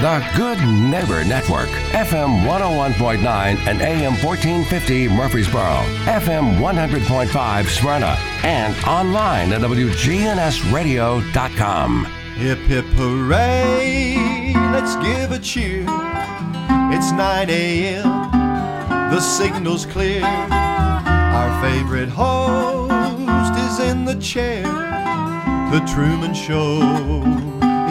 The Good Neighbor Network, FM 101.9 and AM 1450 Murfreesboro, FM 100.5 Smyrna, and online at WGNSradio.com. Hip hip hooray, let's give a cheer. It's 9 a.m., the signal's clear. Our favorite host is in the chair. The Truman Show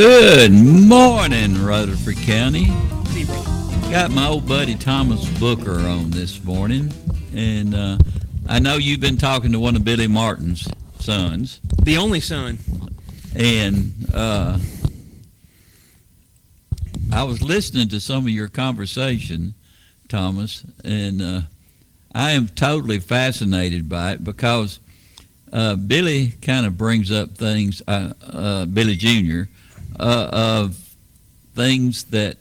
Good morning, Rutherford County. Got my old buddy Thomas Booker on this morning, and uh, I know you've been talking to one of Billy Martin's sons, The only son. and uh, I was listening to some of your conversation, Thomas, and uh, I am totally fascinated by it because uh, Billy kind of brings up things, uh, uh, Billy Jr., uh, of things that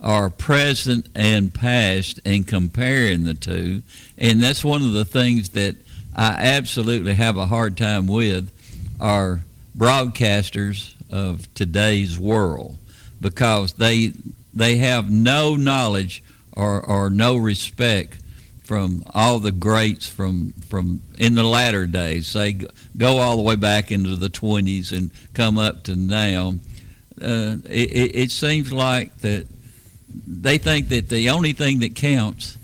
are present and past and comparing the two. And that's one of the things that I absolutely have a hard time with are broadcasters of today's world because they they have no knowledge or, or no respect from all the greats from from in the latter days say go all the way back into the 20s and come up to now uh, it, it, it seems like that they think that the only thing that counts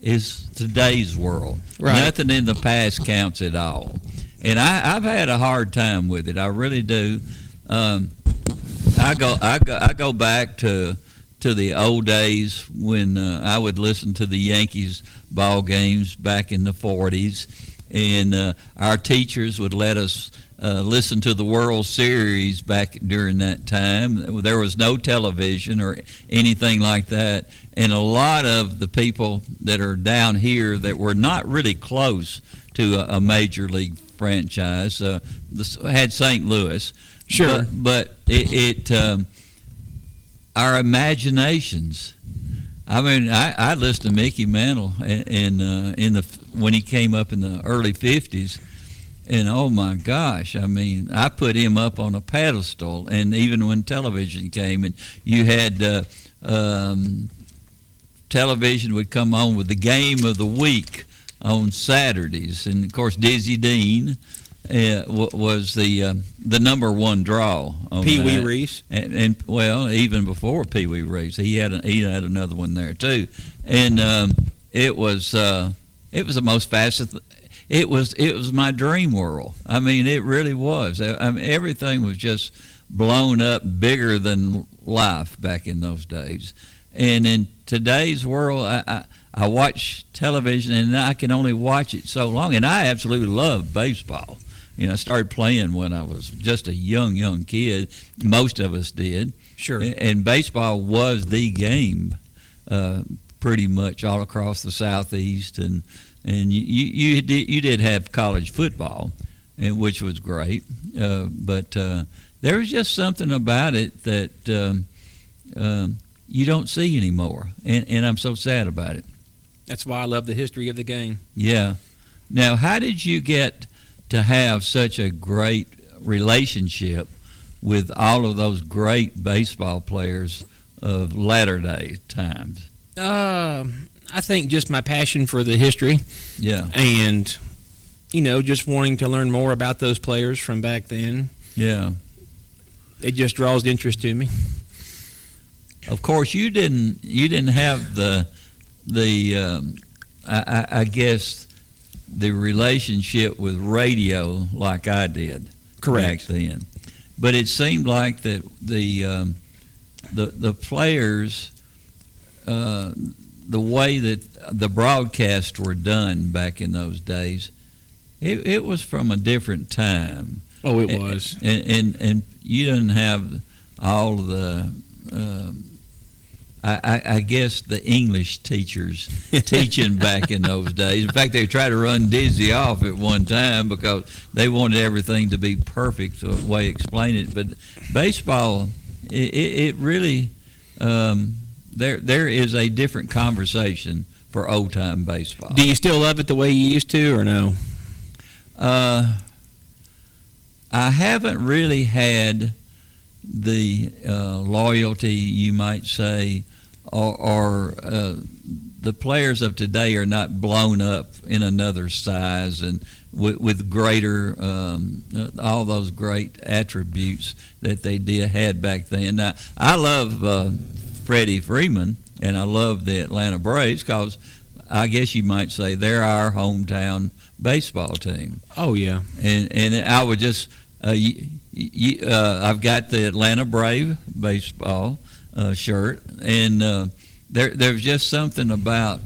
is today's world. Right. nothing in the past counts at all. And I, I've had a hard time with it. I really do. Um, I go I go I go back to to the old days when uh, I would listen to the Yankees ball games back in the 40s, and uh, our teachers would let us uh, listen to the World Series back during that time. There was no television or anything like that, and a lot of the people that are down here that were not really close to a, a major league franchise uh, this, had St. Louis. Sure. But, but it, it um, our imaginations. I mean, I, I listened to Mickey Mantle in, in, uh, in the when he came up in the early '50s, and oh my gosh, I mean, I put him up on a pedestal. And even when television came, and you had uh, um, television would come on with the game of the week on Saturdays, and of course Dizzy Dean uh, wa- was the uh, the number one draw. On Pee Wee. Reese. and, and well, even before Pee Wee Reese, he had a, he had another one there too, and um, it was uh, it was the most fascinating. It was it was my dream world. I mean, it really was. I, I mean, everything was just blown up bigger than life back in those days, and in today's world, I. I I watch television and I can only watch it so long, and I absolutely love baseball. You know, I started playing when I was just a young, young kid. Most of us did. Sure. A- And baseball was the game, uh, pretty much all across the southeast, and and you you, you did you did have college football, and which was great. Uh, but uh, there was just something about it that um, um, you don't see anymore, and and I'm so sad about it. That's why I love the history of the game. Yeah. Now, how did you get to have such a great relationship with all of those great baseball players of latter day times? Um, I think just my passion for the history Yeah. and, you know, just wanting to learn more about those players from back then. Yeah. It just draws interest to me. Of course, you didn't you didn't have the the um, I, I, I guess the relationship with radio like I did Correct. back then. But it seemed like that the um, the the players, uh, the way that the broadcasts were done back in those days, it, it was from a different time. Oh, it was. And and, and you didn't have all the. Um, I, I, I guess the English teachers teaching back in those days. In fact, they tried to run Dizzy off at one time because they wanted everything to be perfect, the way explain it. But baseball, it, it, it really um, there there is a different conversation for old time baseball. Do you still love it the way you used to, or no? Uh, I haven't really had the uh, loyalty, you might say, or, or uh, the players of today are not blown up in another size and with, with greater, um, uh, all those great attributes that they did had back then. Now, I love uh, Freddie Freeman and I love the Atlanta Braves because I guess you might say they're our hometown baseball team Oh yeah. and and I would just uh, y y uh, I've got the Atlanta Brave baseball uh, shirt, and uh, there there's just something about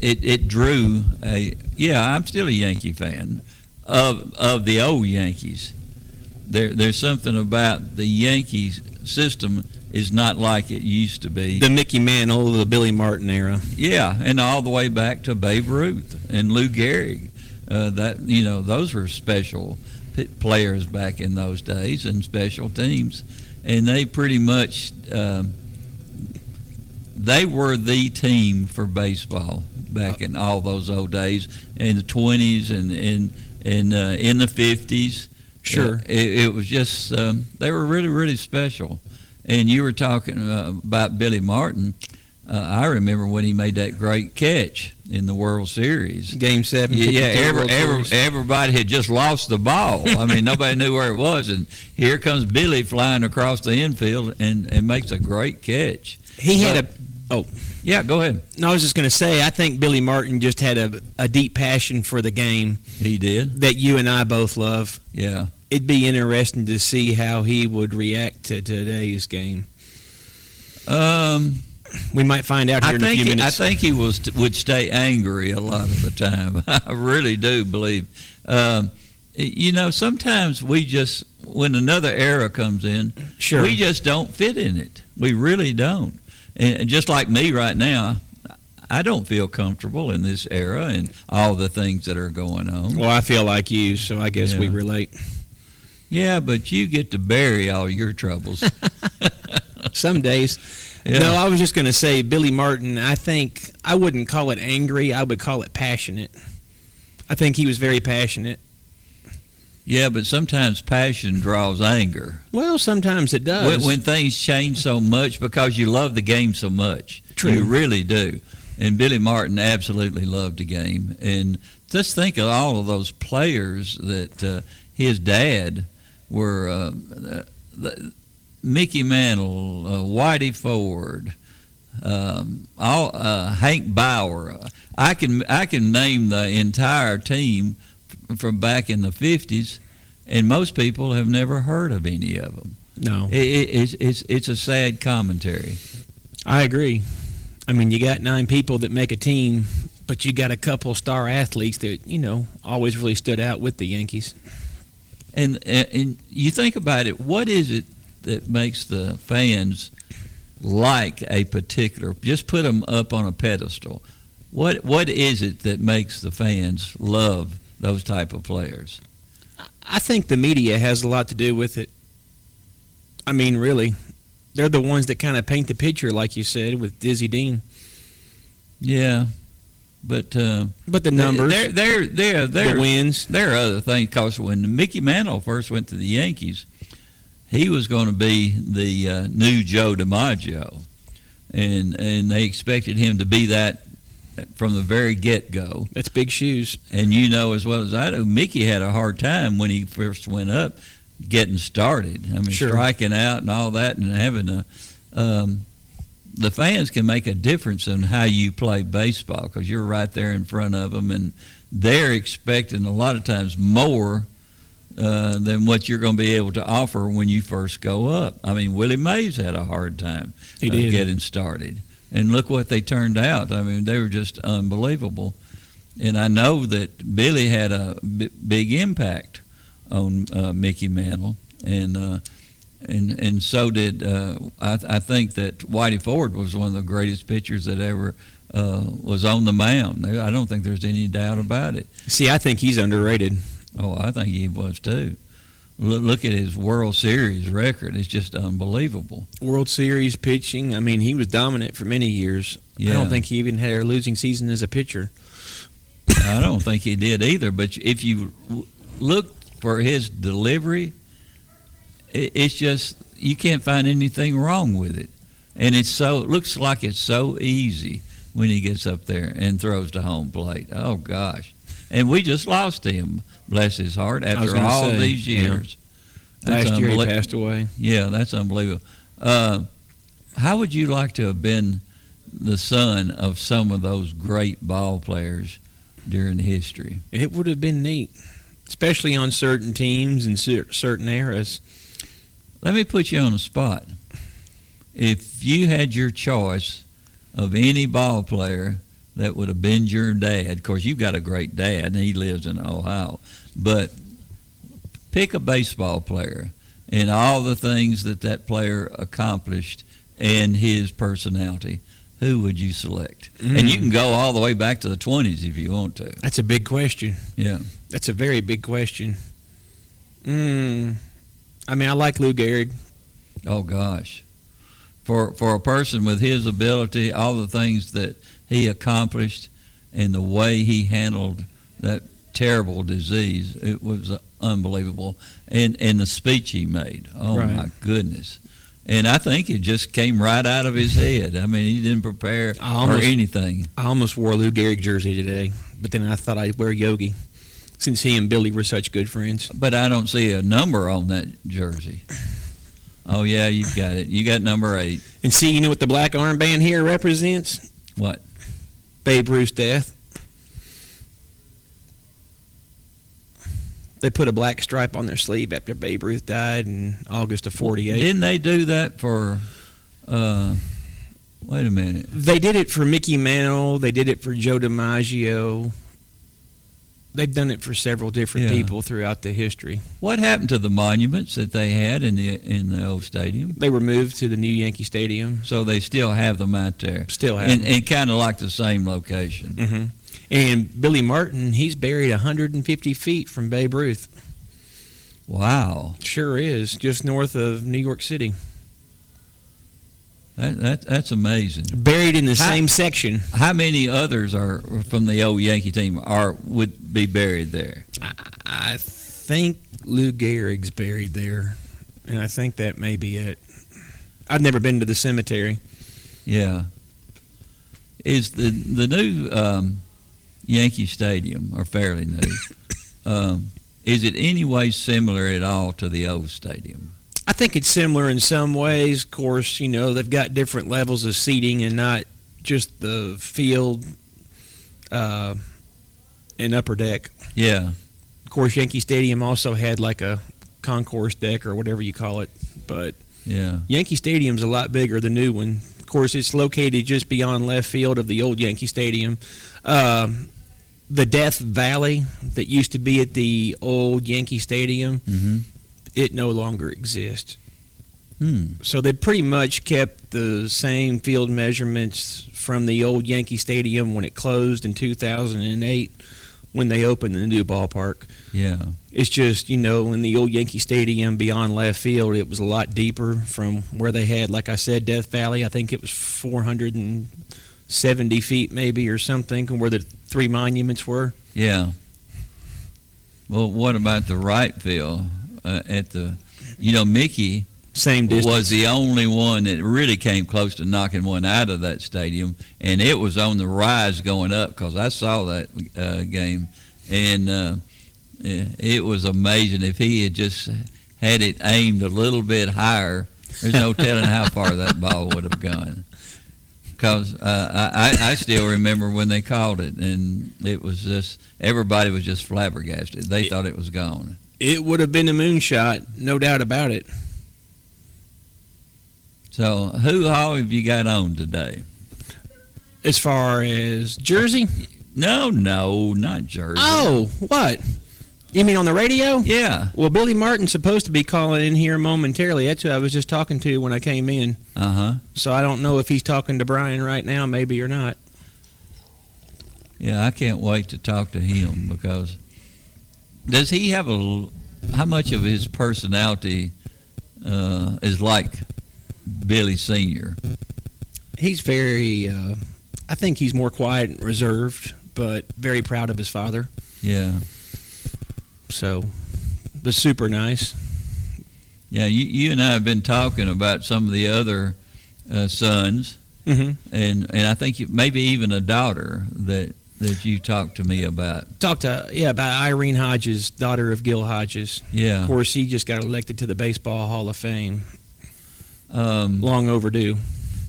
it. It drew a yeah. I'm still a Yankee fan of of the old Yankees. There there's something about the Yankees system is not like it used to be. The Mickey Mantle, the Billy Martin era. Yeah, and all the way back to Babe Ruth and Lou Gehrig. Uh, that you know, those were special p- players back in those days and special teams, and they pretty much um, they were the team for baseball back in all those old days in the twenties and in and uh, in the fifties. Sure. Uh, it, it was just um, they were really really special. And you were talking uh, about Billy Martin. Uh, I remember when he made that great catch in the World Series. Game seven. Yeah, yeah 52 every, every, everybody had just lost the ball. I mean, nobody knew where it was, and here comes Billy flying across the infield and, and makes a great catch. he had a. Oh Yeah, go ahead. no, I was just going to say. I think Billy Martin just had a, a deep passion for the game He did. that you and I both love. Yeah. It'd be interesting to see how he would react to today's game. Um, We might find out here I in a few he, I think he was would stay angry a lot of the time. I really do believe. Um, you know, sometimes we just when another era comes in, Sure. we just don't fit in it. We really don't. And and just like me right now, I don't feel comfortable in this era and all the things that are going on. well, I feel like you, so I guess we relate. Yeah, but you get to bury all your troubles. Some days. Yeah. No, I was just going to say Billy Martin. I think I wouldn't call it angry. I would call it passionate. I think he was very passionate. yeah, but sometimes passion draws anger. Well, sometimes it does. when, when things change so much because you love the game so much. True. You really do. And Billy Martin absolutely loved the game. And just think of all of those players that uh, his dad were uh, the, Mickey Mantle, uh, Whitey Ford, um, all uh, Hank Bauer. I can I can name the entire team from back in the fifties, and most people have never heard of any of them. no, It, it, it's, it's, it's a sad commentary. I agree. I mean, you got nine people that make a team, but you got a couple star athletes that you know always really stood out with the Yankees. And, and, and you think about it, what is it that makes the fans like a particular, just put them up on a pedestal. What, what is it that makes the fans love those type of players? I think the media has a lot to do with it. I mean, really, they're the ones that kind of paint the picture, like you said, with Dizzy Dean. Yeah, but uh, But the numbers, There, there, there, there. the wins. There are other things because when Mickey Mantle first went to the Yankees, he was going to be the uh, new Joe DiMaggio, and and they expected him to be that from the very get go. That's big shoes. And you know as well as I do, Mickey had a hard time when he first went up getting started. I mean, Sure. striking out and all that, and having a. Um, the fans can make a difference in how you play baseball because you're right there in front of them, and they're expecting a lot of times more uh, than what you're going to be able to offer when you first go up. I mean, Willie Mays had a hard time uh, getting started, and look what they turned out. I mean, they were just unbelievable. And I know that Billy had a b- big impact on uh, Mickey Mantle, and uh, and and so did uh, I, I think that Whitey Ford was one of the greatest pitchers that ever uh, was on the mound. I don't think there's any doubt about it. See, I think he's underrated. Oh, I think he was too. Look, look at his World Series record; it's just unbelievable. World Series pitching. I mean, he was dominant for many years. Yeah. I don't think he even had a losing season as a pitcher. I don't think he did either. But if you look for his delivery, it's just you can't find anything wrong with it, and it's so it looks like it's so easy when he gets up there and throws to home plate. Oh gosh, and we just lost him. Bless his heart. After all say, these years, That's Last year he passed away. Yeah, that's unbelievable. Uh, how would you like to have been the son of some of those great ball players during history? It would have been neat, especially on certain teams and certain eras. Let me put you on the spot. If you had your choice of any ball player that would have been your dad, of course, you've got a great dad, and he lives in Ohio, but pick a baseball player and all the things that that player accomplished and his personality. Who would you select? And you can go all the way back to the 20s if you want to. That's a big question. Yeah. That's a very big question. Mm, I mean, I like Lou Gehrig. Oh gosh, for for a person with his ability, all the things that he accomplished, and the way he handled that terrible disease, it was unbelievable. And and the speech he made, oh Right. my goodness. And I think it just came right out of his head. I mean, he didn't prepare almost- or anything. I almost wore a Lou Gehrig jersey today, but then I thought I'd wear Yogi, since he and Billy were such good friends. But I don't see a number on that jersey. Oh yeah, you've got it. You got number eight. And see, you know what the black armband here represents? What? Babe Ruth's death. They put a black stripe on their sleeve after Babe Ruth died in August of '48. Didn't they do that for? Uh, wait a minute. They did it for Mickey Mantle. They did it for Joe DiMaggio. They've done it for several different Yeah. people throughout the history. What happened to the monuments that they had in the in the old stadium? They were moved to the new Yankee Stadium. So they still have them out there, Still have and, them. and kind of like the same location. hmm And Billy Martin, he's buried 150 feet from Babe Ruth. Wow, Sure is, just north of New York City. That, that that's amazing. Buried in the How- same section. How many others are from the old Yankee team are would be buried there? I think Lou Gehrig's buried there, and I think that may be it. I've never been to the cemetery. Yeah. Is the the new um, Yankee Stadium or fairly new? um, is it any way similar at all to the old stadium? I think it's similar in some ways. Of course, you know they've got different levels of seating and not just the field uh, and upper deck. Yeah. Of course, Yankee Stadium also had like a concourse deck or whatever you call it, but Yeah. Yankee Stadium's a lot bigger, the new one. Of course, it's located just beyond left field of the old Yankee Stadium. Um, the Death Valley that used to be at the old Yankee Stadium, Mm-hmm. It no longer exists. Hmm. So they pretty much kept the same field measurements from the old Yankee Stadium when it closed in 2008 when they opened the new ballpark. Yeah. It's just, you know, in the old Yankee Stadium beyond left field, it was a lot deeper from where they had, like I said, Death Valley. I think it was 470 feet maybe or something, where the three monuments were. Yeah. Well, what about the right field uh, at the? You know, Mickey Same distance. was the only one that really came close to knocking one out of that stadium, and it was on the rise going up because I saw that uh, game, and uh, it it was amazing. If he had just had it aimed a little bit higher, there's no telling how far that ball would have gone. because uh, I, I still remember when they called it, and it was just everybody was just flabbergasted. They thought it was gone. It would have been a moonshot, no doubt about it. So, who all have you got on today? As far as Jersey? No, no, not Jersey. Oh, what? You mean on the radio? yeah. Well, Billy Martin's supposed to be calling in here momentarily. That's who I was just talking to when I came in. Uh huh. So I don't know if he's talking to Brian right now, maybe or not. Yeah, I can't wait to talk to him because does he have a how much of his personality uh, is like Billy Senior? He's very, uh, I think he's more quiet and reserved, but very proud of his father. Yeah, So, but super nice. yeah. You, you and I have been talking about some of the other uh, sons, hmm and and I think maybe even a daughter that that you talked to me about. Talked to yeah about Irene Hodges, daughter of Gil Hodges. Yeah. Of course, he just got elected to the Baseball Hall of Fame. Um, Long overdue.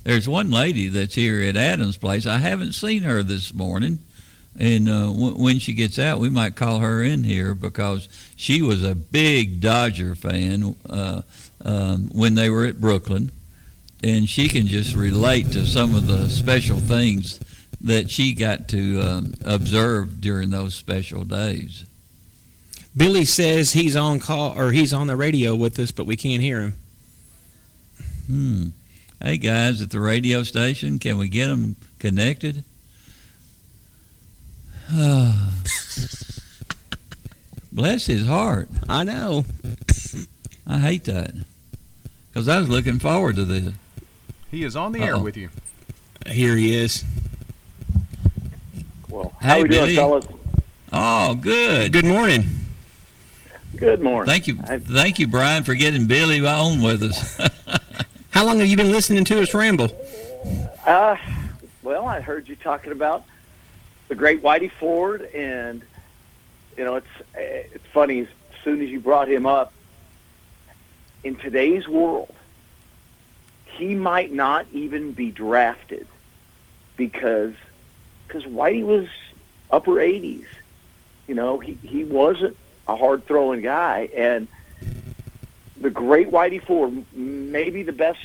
There's one lady that's here at Adams Place. I haven't seen her this morning, and uh, w- when she gets out, we might call her in here because she was a big Dodger fan uh, um, when they were at Brooklyn, and she can just relate to some of the special things that she got to um, observe during those special days. Billy says he's on call or he's on the radio with us, but we can't hear him. Hmm. Hey guys at the radio station, can we get them connected? Bless his heart. I know. I hate that because I was looking forward to this. He is on the air Uh-oh. with you. Here he is. Well, Hey, how we Billy. doing, fellas? Oh, good. Good morning. Good morning. Thank you, I- thank you, Brian, for getting Billy on with us. How long have you been listening to us ramble? Uh, well, I heard you talking about the great Whitey Ford, and you know, it's uh, it's funny. As soon as you brought him up, in today's world, he might not even be drafted because because Whitey was upper 80s. You know, he he wasn't a hard throwing guy, and the great Whitey Ford, maybe the best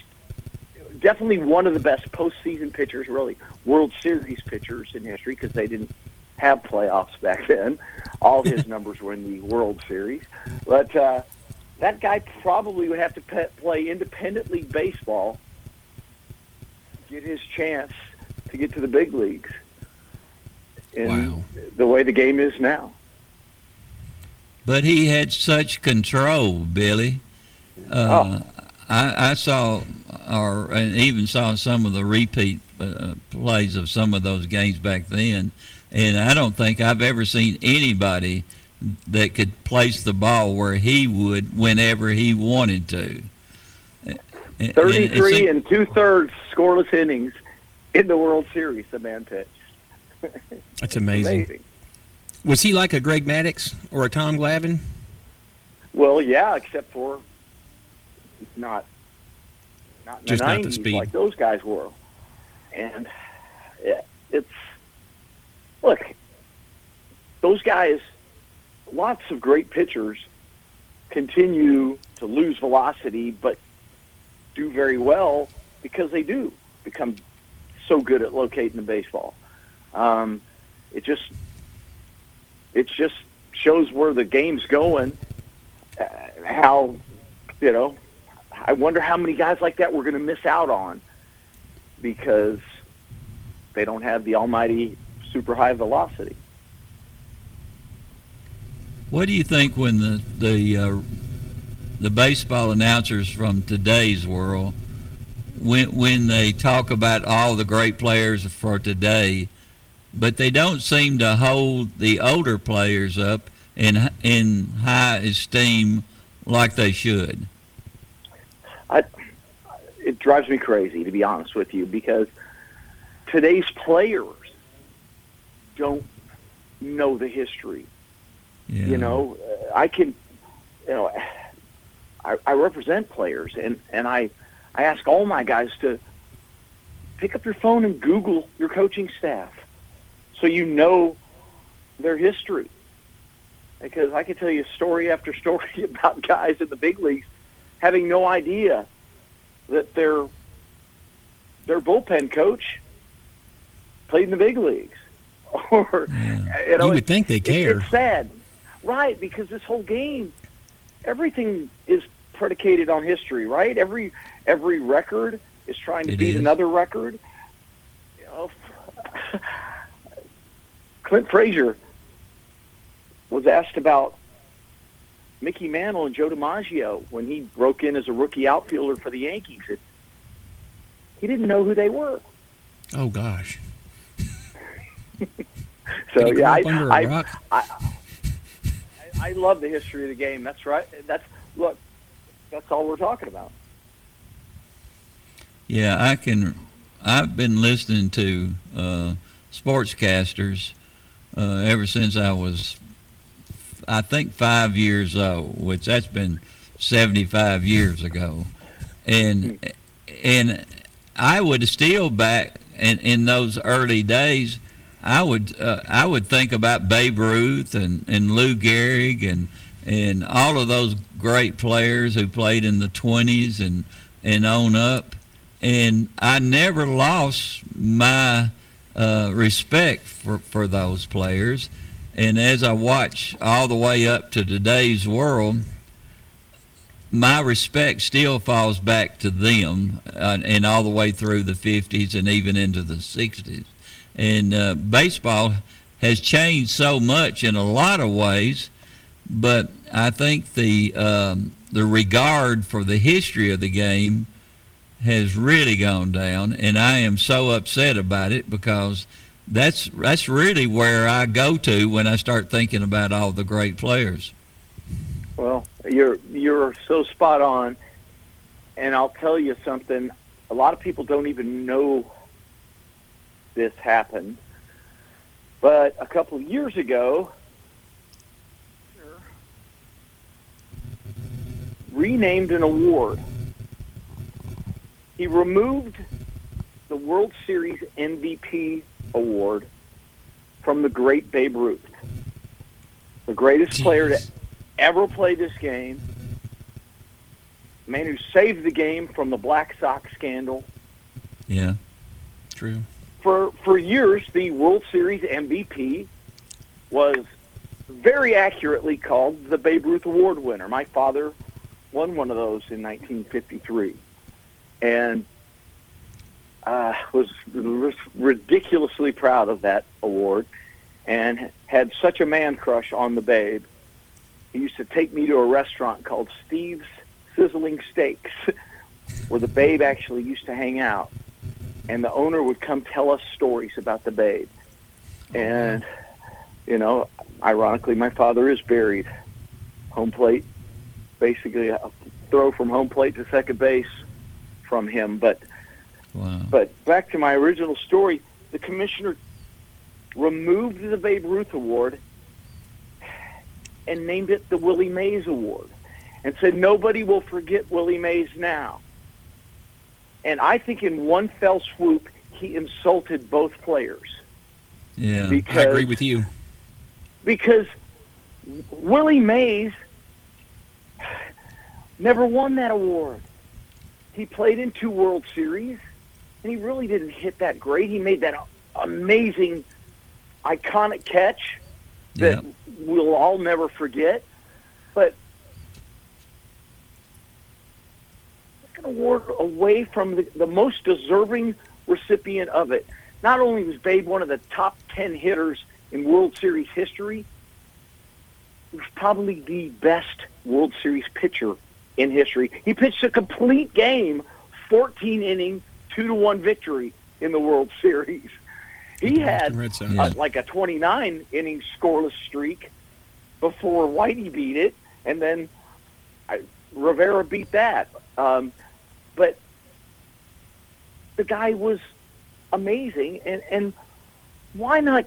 definitely one of the best postseason pitchers, really World Series pitchers in history because they didn't have playoffs back then. All his numbers were in the World Series, but uh, that guy probably would have to pe- play independent league baseball, get his chance to get to the big leagues. In Wow. the way the game is now. but he had such control, Billy. Uh, I, I saw, or and even saw some of the repeat uh, plays of some of those games back then, and I don't think I've ever seen anybody that could place the ball where he would whenever he wanted to. And- and it 33 and two thirds scoreless innings in the World Series, the man pitched. That's amazing. Amazing. Was he like a Greg Maddux or a Tom Glavine? Well, yeah, except for not not in Just the not the 90s speed. like those guys were. And it's look, those guys, lots of great pitchers continue to lose velocity, but do very well because they do become so good at locating the baseball. Um, it just it just shows where the game's going. Uh, how you know? I wonder how many guys like that we're going to miss out on because they don't have the almighty super high velocity. What do you think when the the uh, the baseball announcers from today's world, when when they talk about all the great players for today, but they don't seem to hold the older players up in in high esteem like they should? It drives me crazy to be honest with you because today's players don't know the history. Yeah. You know, I can, you know, I, I represent players, and and I, I ask all my guys to pick up your phone and Google your coaching staff so you know their history. Because I can tell you story after story about guys in the big leagues having no idea that their their bullpen coach played in the big leagues. Or you know, You would think they it- care. It's sad, right? Because this whole game, everything is predicated on history, right? Every every record is trying to It beat is. another record. You oh, know, Clint Frazier was asked about Mickey Mantle and Joe DiMaggio when he broke in as a rookie outfielder for the Yankees. It, he didn't know who they were. Oh gosh. So Did he grow yeah, I, up under a I, rock? I, I, I love the history of the game. That's right. That's look. That's all we're talking about. Yeah, I can. I've been listening to uh, sportscasters uh, ever since I was, I think, five years old, which that's been 75 years ago, and and I would still back in, in those early days. I would uh, I would think about Babe Ruth and, and Lou Gehrig and and all of those great players who played in the 20s and and on up and I never lost my uh, respect for, for those players. And as I watch all the way up to today's world, my respect still falls back to them uh, and all the way through the 50s and even into the 60s. And uh, baseball has changed so much in a lot of ways, but I think the um, the regard for the history of the game has really gone down, and I am so upset about it because that's that's really where I go to when I start thinking about all the great players. Well, you're you're so spot on, and I'll tell you something. A lot of people don't even know this happened, but a couple of years ago, renamed an award. He removed the World Series MVP award from the great Babe Ruth, the greatest player to ever play this game, man who saved the game from the Black Sox scandal. Yeah, True. For for years, the World Series MVP was very accurately called the Babe Ruth Award winner. My father won one of those in 1953, and uh, was r- ridiculously proud of that award, and had such a man crush on the Babe. He used to take me to a restaurant called Steve's Sizzling Steaks, where the Babe actually used to hang out, and the owner would come tell us stories about the Babe, and you know, ironically, my father is buried. Home plate, basically a throw from home plate to second base from him. But wow. but back to my original story, the commissioner removed the Babe Ruth Award and named it the Willie Mays Award and said nobody will forget Willie Mays now. And I think in one fell swoop, he insulted both players Yeah, because I agree with you. because Willie Mays never won that award. He played in two World Series, and he really didn't hit that great. He made that amazing, iconic catch that Yep. we'll all never forget. But an award away from the, the most deserving recipient of it. Not only was Babe one of the top 10 hitters in World Series history, he was probably the best World Series pitcher in history. He pitched a complete game, 14 inning, 2 to 1 victory in the World Series. He had. Yeah. uh, like a 29 inning scoreless streak before Whitey beat it, and then I, Rivera beat that. Um, but the guy was amazing, and and why not?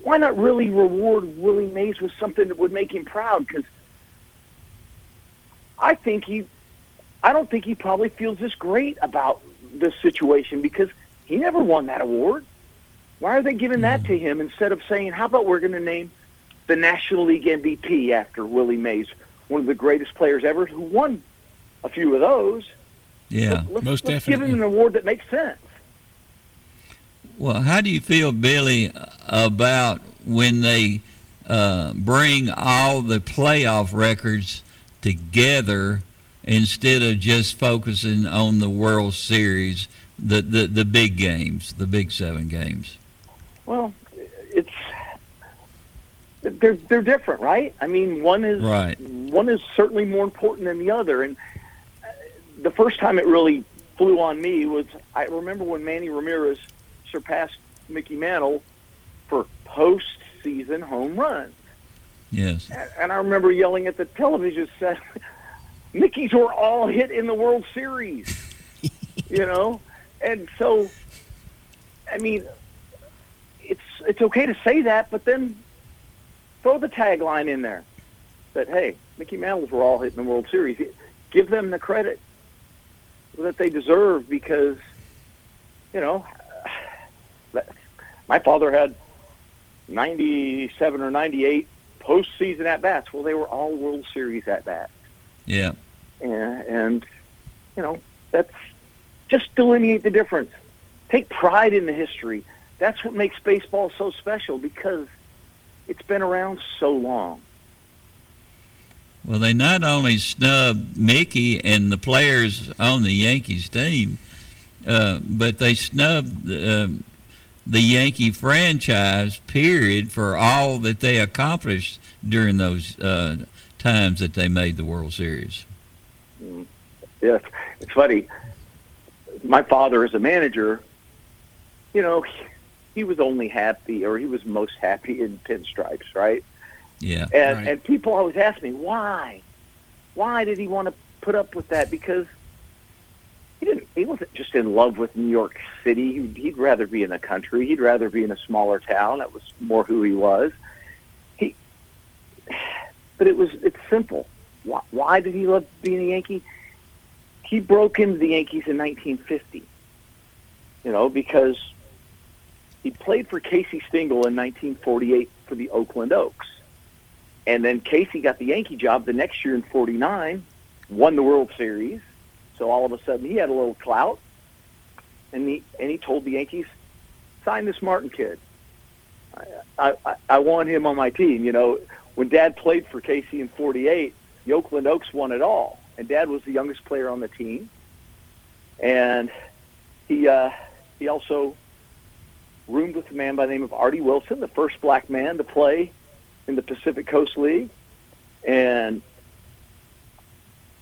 Why not really reward Willie Mays with something that would make him proud? Because I think he, I don't think he probably feels this great about this situation because he never won that award. Why are they giving that to him instead of saying, "How about we're going to name the National League MVP after Willie Mays, one of the greatest players ever, who won a few of those." Yeah. let's, most let's give him an award that makes sense. Well, how do you feel, Billy, about when they uh, bring all the playoff records together instead of just focusing on the World Series, the, the, the big games, the big seven games? Well, it's they're they're different, right? I mean, one is Right. one is certainly more important than the other. And uh, the first time it really flew on me was I remember when Manny Ramirez surpassed Mickey Mantle for postseason home runs, Yes. and I remember yelling at the television set, "Mickey's were all hit in the World Series," you know, and so, I mean, it's it's okay to say that, but then throw the tagline in there that hey, Mickey Mantles were all hit in the World Series. Give them the credit that they deserve because, you know, my father had 97 or 98 postseason at bats. Well, they were all World Series at bats, Yeah. and, and you know that's just delineate the difference. Take pride in the history. That's what makes baseball so special because it's been around so long. Well, they not only snubbed Mickey and the players on the Yankees team, uh, but they snubbed um the Yankee franchise, period, for all that they accomplished during those uh, times that they made the World Series. Yes, it's funny. My father, as a manager, you know, he, he was only happy, or he was most happy in pinstripes, right? Yeah. And Right. and people always ask me why, why did he want to put up with that? Because he didn't. He wasn't just in love with New York City. He'd, he'd rather be in the country. He'd rather be in a smaller town. That was more who he was. He, but it was. It's simple. Why, why did he love being a Yankee? He broke into the Yankees in 1950. You know, because he played for Casey Stengel in 1948 for the Oakland Oaks. And then Casey got the Yankee job the next year in 49, won the World Series. So all of a sudden he had a little clout. And he, and he told the Yankees, sign this Martin kid. I, I, I want him on my team. You know, when Dad played for Casey in 48, the Oakland Oaks won it all. And Dad was the youngest player on the team. And he, uh, he also roomed with a man by the name of Artie Wilson, the first black man to play in the Pacific Coast League, and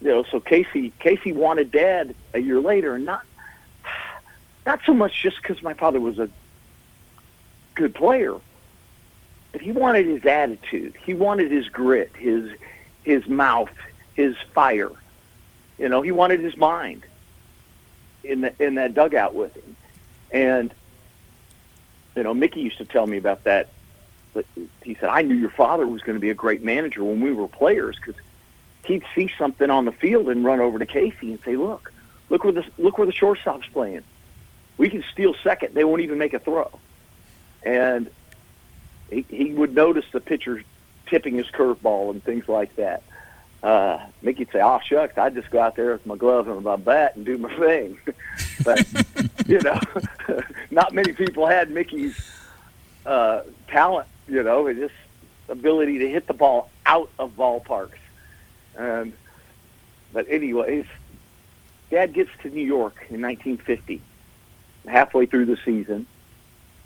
you know, so Casey Casey wanted Dad a year later, and not not so much just because my father was a good player, but he wanted his attitude, he wanted his grit, his his mouth, his fire. You know, he wanted his mind in the, in that dugout with him, and you know, Mickey used to tell me about that. He said, I knew your father was going to be a great manager when we were players because he'd see something on the field and run over to Casey and say, look, look where the, look where the shortstop's playing. We can steal second. They won't even make a throw. And he, he would notice the pitcher tipping his curveball and things like that. Uh, Mickey'd say, oh, shucks, I'd just go out there with my glove and my bat and do my thing. but, you know, not many people had Mickey's uh, talent, you know, just ability to hit the ball out of ballparks. And, but anyways, Dad gets to New York in 1950, halfway through the season.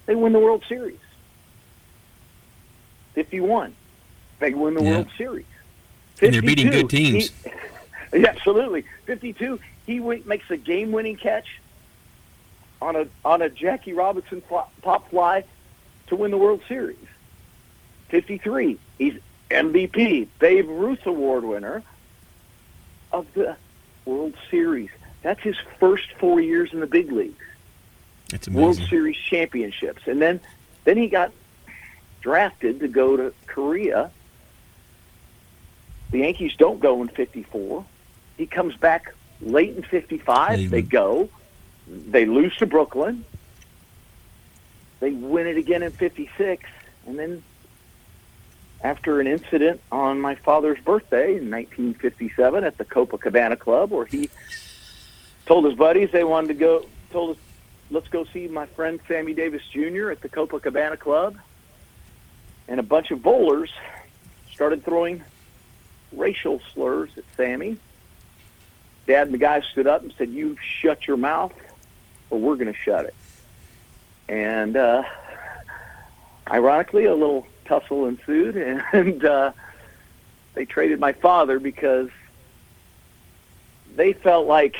They win the World Series. 51. They win the Yeah. World Series. And they're beating good teams. he- yeah, absolutely. 52, he w- makes a game-winning catch on a on a Jackie Robinson pop fly to win the World Series. 53, he's MVP, Babe Ruth Award winner of the World Series. That's his first four years in the big leagues. That's World. Series championships, and then then he got drafted to go to Korea. The Yankees don't go in '54. He comes back late in '55. They Cleveland. go, they lose to Brooklyn. They win it again in 56. And then after an incident on my father's birthday in 1957 at the Copacabana Club where he told his buddies they wanted to go, told us, let's go see my friend Sammy Davis Jr. at the Copacabana Club. And a bunch of bowlers started throwing racial slurs at Sammy. Dad and the guys stood up and said, you shut your mouth or we're going to shut it. And uh, ironically, a little tussle ensued, and uh, they traded my father because they felt like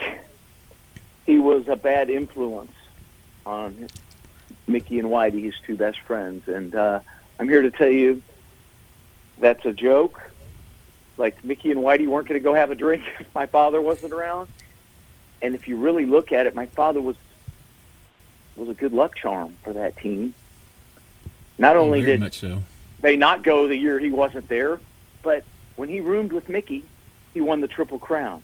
he was a bad influence on Mickey and Whitey, his two best friends. And uh, I'm here to tell you that's a joke. Like Mickey and Whitey weren't going to go have a drink if my father wasn't around. And if you really look at it, my father was was a good luck charm for that team. Not only Very did so. They not go the year he wasn't there, but when he roomed with Mickey, he won the Triple Crown.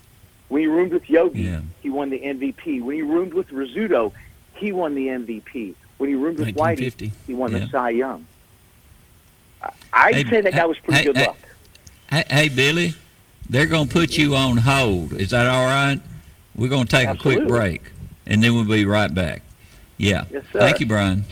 When he roomed with Yogi, Yeah. he won the MVP. When he roomed with Rizzuto, he won the MVP. When he roomed with Whitey, he won Yeah. the Cy Young. I- I'd Hey, say that guy was pretty hey, good hey, luck. Hey, hey, Billy, they're going to put you on hold. Is that all right? We're going to take a quick break, and then we'll be right back. Yeah. Yes, sir. Thank you, Brian.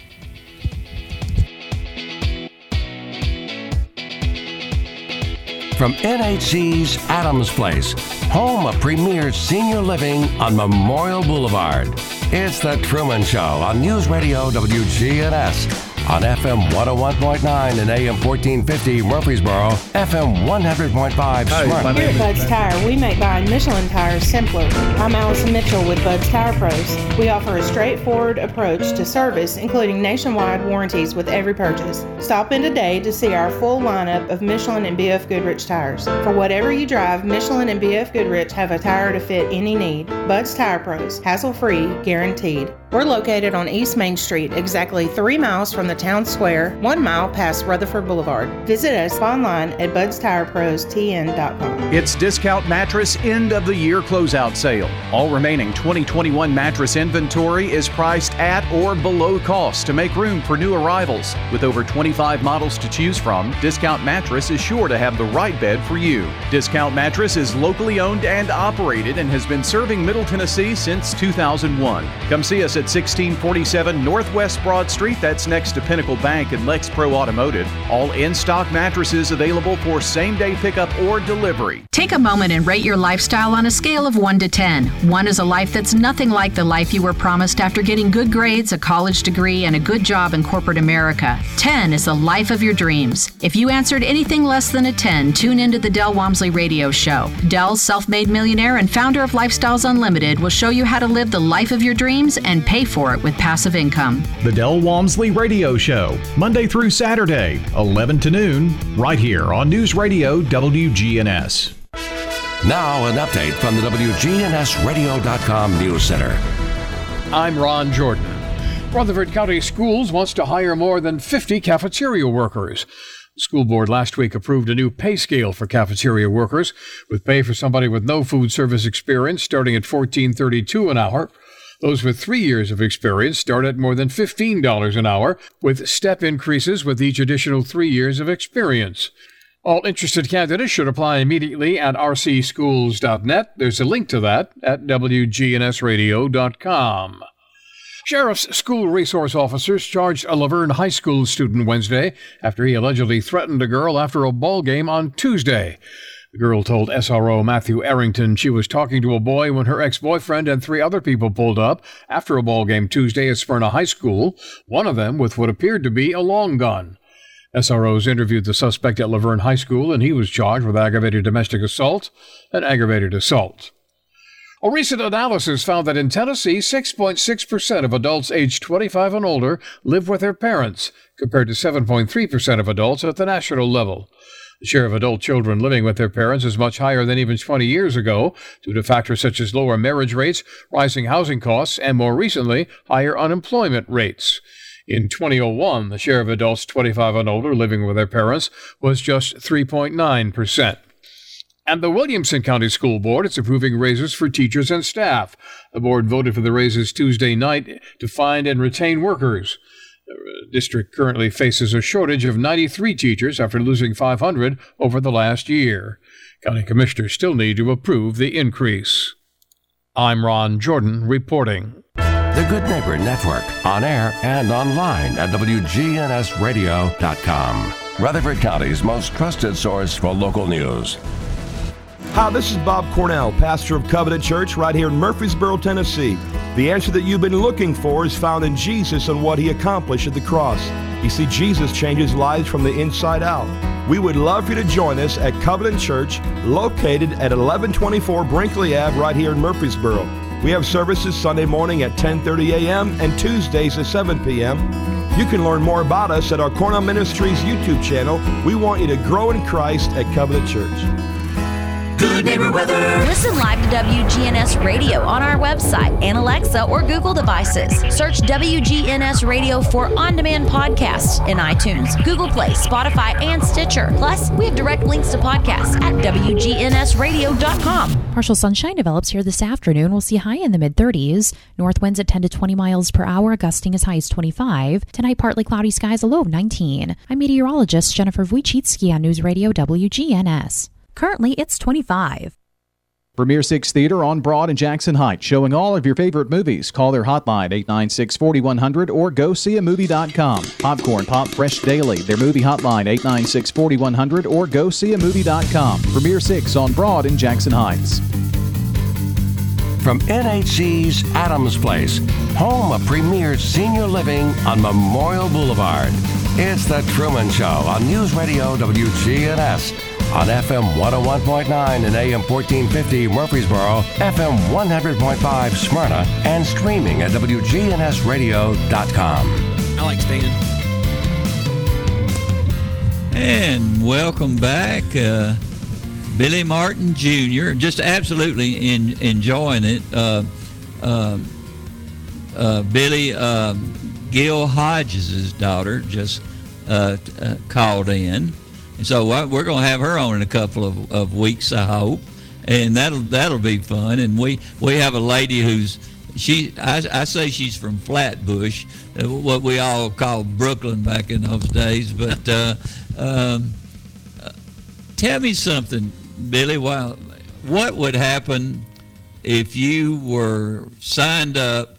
From NHC's Adams Place, home of premier senior living on Memorial Boulevard. It's The Truman Show on News Radio WGNS. On FM 101.9 and AM 1450 Murfreesboro, FM 100.5 Smyrna. Here at Bud's Tire, we make buying Michelin tires simpler. I'm Allison Mitchell with Bud's Tire Pros. We offer a straightforward approach to service, including nationwide warranties with every purchase. Stop in today to see our full lineup of Michelin and BF Goodrich tires. For whatever you drive, Michelin and BF Goodrich have a tire to fit any need. Bud's Tire Pros, hassle-free, guaranteed. We're located on East Main Street, exactly three miles from the town square, one mile past Rutherford Boulevard. Visit us online at budstireprostn.com. It's Discount Mattress End of the Year Closeout Sale. All remaining 2021 mattress inventory is priced at or below cost to make room for new arrivals. With over 25 models to choose from, Discount Mattress is sure to have the right bed for you. Discount Mattress is locally owned and operated and has been serving Middle Tennessee since 2001. Come see us at 1647 Northwest Broad Street, that's next to Pinnacle Bank and Lex Pro Automotive. All in stock mattresses available for same day pickup or delivery. Take a moment and rate your lifestyle on a scale of 1 to 10. 1 is a life that's nothing like the life you were promised after getting good grades, a college degree, and a good job in corporate America. 10 is the life of your dreams. If you answered anything less than a 10, tune into the Del Walmsley radio show. Del, self made millionaire and founder of Lifestyles Unlimited, will show you how to live the life of your dreams and pay for it with passive income. The Del Walmsley Radio Show, Monday through Saturday, 11 to noon, right here on News Radio WGNS. Now, an update from the WGNSradio.com News Center. I'm Ron Jordan. Rutherford County Schools wants to hire more than 50 cafeteria workers. The school board last week approved a new pay scale for cafeteria workers, with pay for somebody with no food service experience starting at $14.32 an hour. Those with three years of experience start at more than $15 an hour, with step increases with each additional three years of experience. All interested candidates should apply immediately at rcschools.net. There's a link to that at WGNSradio.com. Sheriff's school resource officers charged a La Vergne High School student Wednesday after he allegedly threatened a girl after a ball game on Tuesday. The girl told SRO Matthew Errington she was talking to a boy when her ex boyfriend and three other people pulled up after a ball game Tuesday at Smyrna High School, one of them with what appeared to be a long gun. SROs interviewed the suspect at La Vergne High School, and he was charged with aggravated domestic assault and aggravated assault. A recent analysis found that in Tennessee, 6.6% of adults aged 25 and older live with their parents, compared to 7.3% of adults at the national level. The share of adult children living with their parents is much higher than even 20 years ago, due to factors such as lower marriage rates, rising housing costs, and more recently, higher unemployment rates. In 2001, the share of adults 25 and older living with their parents was just 3.9%. And the Williamson County School Board is approving raises for teachers and staff. The board voted for the raises Tuesday night to find and retain workers. The district currently faces a shortage of 93 teachers after losing 500 over the last year. County commissioners still need to approve the increase. I'm Ron Jordan reporting. The Good Neighbor Network, on air and online at WGNSradio.com. Rutherford County's most trusted source for local news. Hi, this is Bob Cornell, pastor of Covenant Church right here in Murfreesboro, Tennessee. The answer that you've been looking for is found in Jesus and what he accomplished at the cross. You see, Jesus changes lives from the inside out. We would love for you to join us at Covenant Church, located at 1124 Brinkley Ave, right here in Murfreesboro. We have services Sunday morning at 10:30 a.m. and Tuesdays at 7 p.m. You can learn more about us at our Cornell Ministries YouTube channel. We want you to grow in Christ at Covenant Church. Good neighbor weather. Listen live to WGNS Radio on our website and Alexa or Google devices. Search WGNS Radio for on demand podcasts in iTunes, Google Play, Spotify, and Stitcher. Plus, we have direct links to podcasts at WGNSradio.com. Partial sunshine develops here this afternoon. We'll see high in the mid 30s. North winds at 10 to 20 miles per hour, gusting as high as 25. Tonight, partly cloudy skies, a low of 19. I'm meteorologist Jennifer Wojcicki on News Radio WGNS. Currently, it's 25. Premier Six Theater on Broad and Jackson Heights, showing all of your favorite movies. Call their hotline 896 4100 or go see a movie.com. Popcorn Pop Fresh Daily, their movie hotline 896 4100 or go see a movie.com. Premier Six on Broad and Jackson Heights. From NHC's Adams Place, home of premier senior living on Memorial Boulevard, it's The Truman Show on News Radio WGNS on FM 101.9 and AM 1450 Murfreesboro, FM 100.5 Smyrna, and streaming at WGNSradio.com. I like Stan. And welcome back, uh, Billy Martin Jr. Just absolutely in, enjoying it. Uh, uh, uh Billy um, Gil Hodges' daughter just uh, uh, called in and so we're going to have her on in a couple of, of weeks, I hope, and that'll that'll be fun. And we we have a lady who's she I, I say she's from Flatbush, uh, what we all called Brooklyn back in those days. But uh, um, tell me something, Billy. Well, what would happen if you were signed up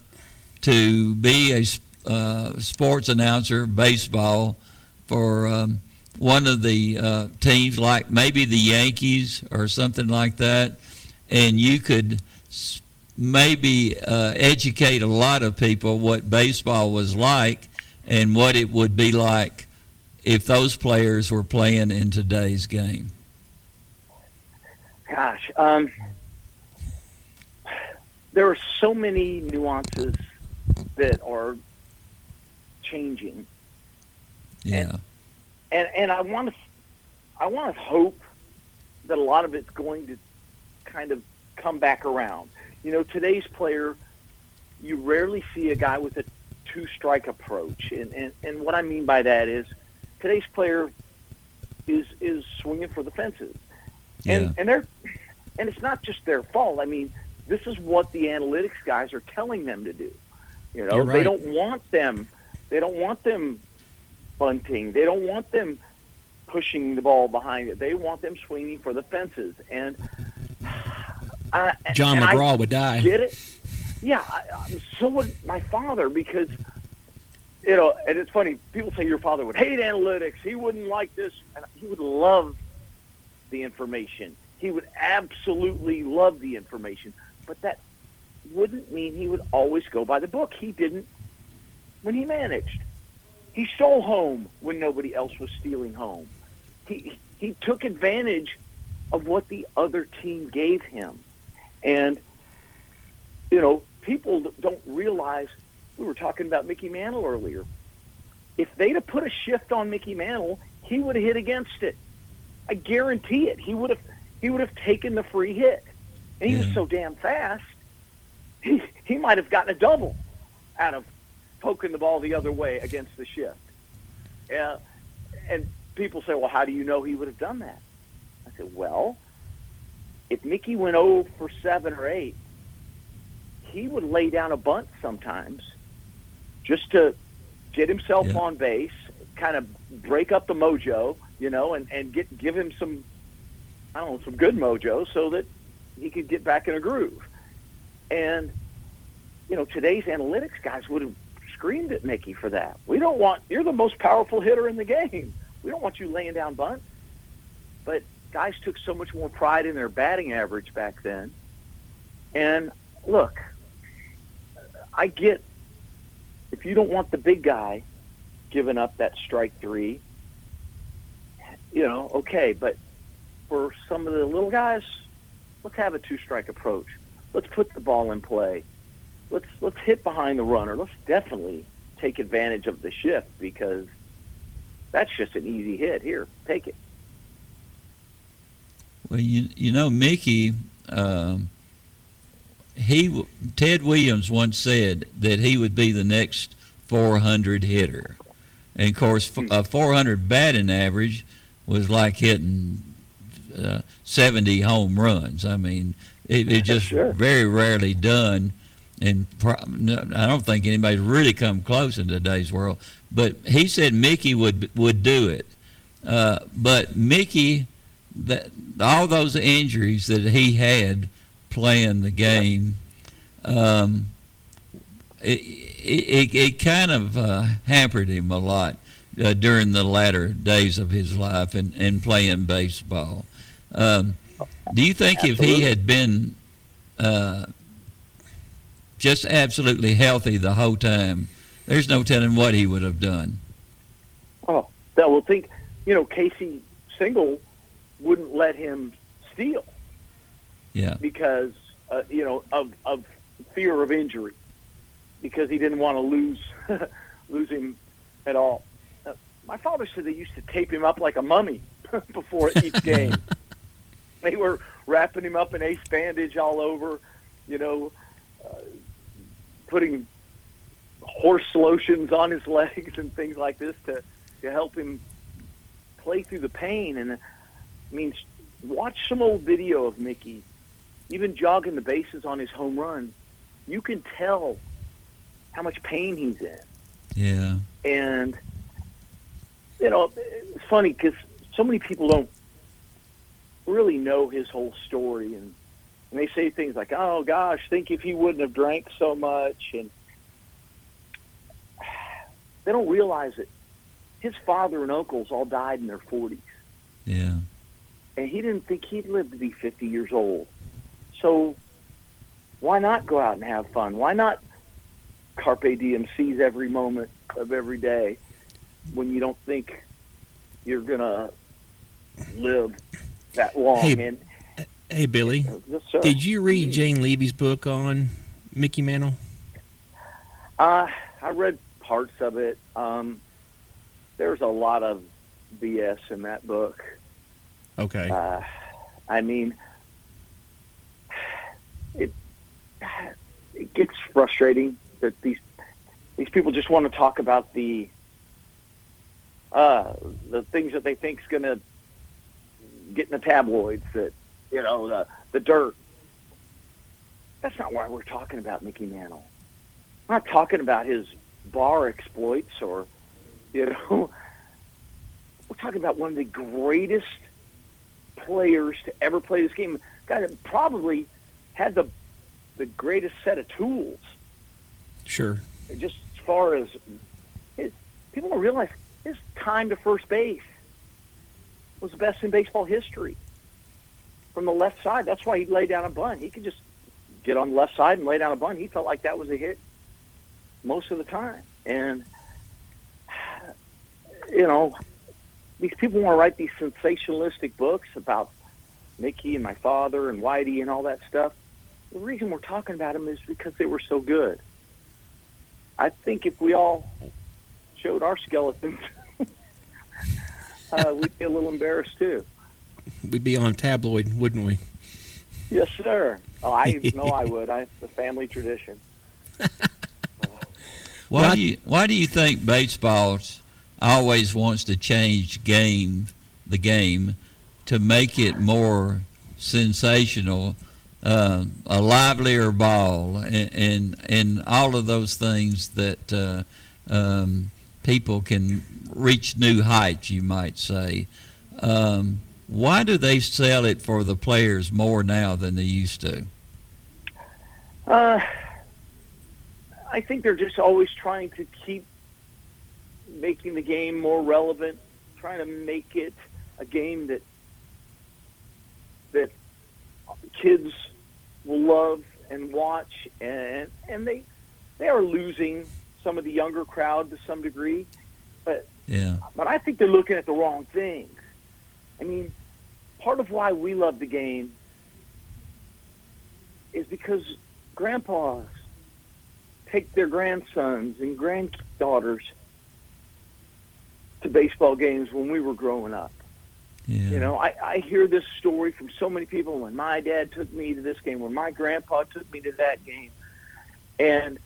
to be a uh, sports announcer, baseball, for um, one of the uh, teams, like maybe the Yankees or something like that, and you could maybe uh, educate a lot of people what baseball was like and what it would be like if those players were playing in today's game? Gosh, um, there are so many nuances that are changing. Yeah. And and and I want to I want to hope that a lot of it's going to kind of come back around. You know, today's player, you rarely see a guy with a two strike approach, and and and what I mean by that is today's player is is swinging for the fences, and yeah. and they're and it's not just their fault. I mean, this is what the analytics guys are telling them to do. You know, right. they don't want them. They don't want them bunting. They don't want them pushing the ball behind it. They want them swinging for the fences. And I, John and McGraw I would die. Get it? Yeah. I, so would my father because you know. And it's funny. People say your father would hate analytics. He wouldn't like this. And he would love the information. He would absolutely love the information. But that wouldn't mean he would always go by the book. He didn't when he managed. He stole home when nobody else was stealing home. He he took advantage of what the other team gave him, and you know people don't realize. We were talking about Mickey Mantle earlier. If they'd have put a shift on Mickey Mantle, he would have hit against it. I guarantee it. He would have he would have taken the free hit, and he yeah. was so damn fast. He he might have gotten a double out of poking the ball the other way against the shift. Yeah, and people say, well, how do you know he would have done that? I said, well, if Mickey went 0 for 7 or 8, he would lay down a bunt sometimes just to get himself Yeah. on base, kind of break up the mojo, you know, and, and get give him some, I don't know, some good mojo so that he could get back in a groove. And, you know, today's analytics guys would have screamed at Mickey for that. We don't want, you're the most powerful hitter in the game. We don't want you laying down bunts. But guys took so much more pride in their batting average back then. And look, I get if you don't want the big guy giving up that strike three, you know, okay, but for some of the little guys, let's have a two strike approach. Let's put the ball in play. Let's let's hit behind the runner. Let's definitely take advantage of the shift because that's just an easy hit. Here, take it. Well, you you know Mickey, um, he Ted Williams once said that he would be the next 400 hitter, and of course a 400 batting average was like hitting uh, 70 home runs. I mean, it, it just very rarely done, and pro- I don't think anybody's really come close in today's world. But he said Mickey would would do it, uh, but Mickey that all those injuries that he had playing the game, um, it, it, it kind of uh, hampered him a lot uh, during the latter days of his life and, and playing baseball. Um, do you think if he had been uh, just absolutely healthy the whole time, there's no telling what he would have done? Oh, that will think, you know, Casey Stengel wouldn't let him steal Yeah. because, uh, you know, of, of fear of injury because he didn't want to lose, lose him at all. Uh, my father said they used to tape him up like a mummy before each game. they were wrapping him up in ace bandage all over, you know, putting horse lotions on his legs and things like this to, to help him play through the pain. And I mean, watch some old video of Mickey, even jogging the bases on his home run. You can tell how much pain he's in. Yeah. And, you know, it's funny because so many people don't really know his whole story. And, and they say things like, oh, gosh, think if he wouldn't have drank so much. And they don't realize that his father and uncles all died in their 40s. Yeah. And he didn't think he'd live to be 50 years old. So why not go out and have fun? Why not carpe diem, seize every moment of every day when you don't think you're going to live that long? Hey, and Hey, Billy. Yes, sir. Did you read Jane Leavy's book on Mickey Mantle? Uh, I read parts of it. Um, there's a lot of BS in that book. Okay. Uh, I mean, it it gets frustrating that these these people just want to talk about the uh, the things that they think's going to get in the tabloids. That you know the the dirt. That's not why we're talking about Mickey Mantle. We're not talking about his bar exploits or you know. We're talking about one of the greatest players to ever play this game. Guy that probably had the the greatest set of tools. Sure. Just as far as his, people don't realize his time to first base was the best in baseball history. From the left side, that's why he'd lay down a bunt. He could just get on the left side and lay down a bunt. He felt like that was a hit most of the time. And you know, these people want to write these sensationalistic books about Mickey and my father and Whitey and all that stuff. The reason we're talking about them is because they were so good. I think if we all showed our skeletons, uh, we'd be a little embarrassed too. We'd be on tabloid, wouldn't we? Yes, sir. Oh, I know I would. I, it's a family tradition. Why do you Why do you think baseball always wants to change game the game to make it more sensational, uh, a livelier ball, and, and, and all of those things that uh, um, people can reach new heights, you might say. Um, why do they sell it for the players more now than they used to? Uh, I think they're just always trying to keep making the game more relevant, trying to make it a game that that kids will love and watch, and and they they are losing some of the younger crowd to some degree, but yeah. But I think they're looking at the wrong things. I mean, part of why we love the game is because grandpas take their grandsons and granddaughters to baseball games when we were growing up. Yeah. You know, I, I hear this story from so many people when my dad took me to this game, when my grandpa took me to that game. And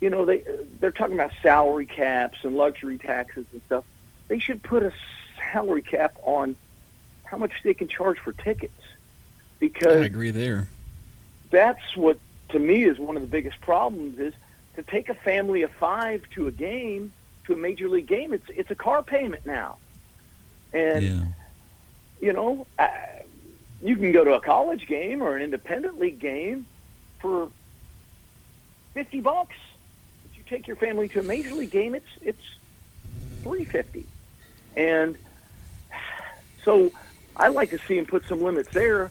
you know, they they're talking about salary caps and luxury taxes and stuff. They should put a salary cap on how much they can charge for tickets because I agree there. that's what to me is one of the biggest problems is to take a family of five to a game to a major league game it's it's a car payment now and Yeah. you know uh, you can go to a college game or an independent league game for 50 bucks if you take your family to a major league game it's it's 350 and so I like to see him put some limits there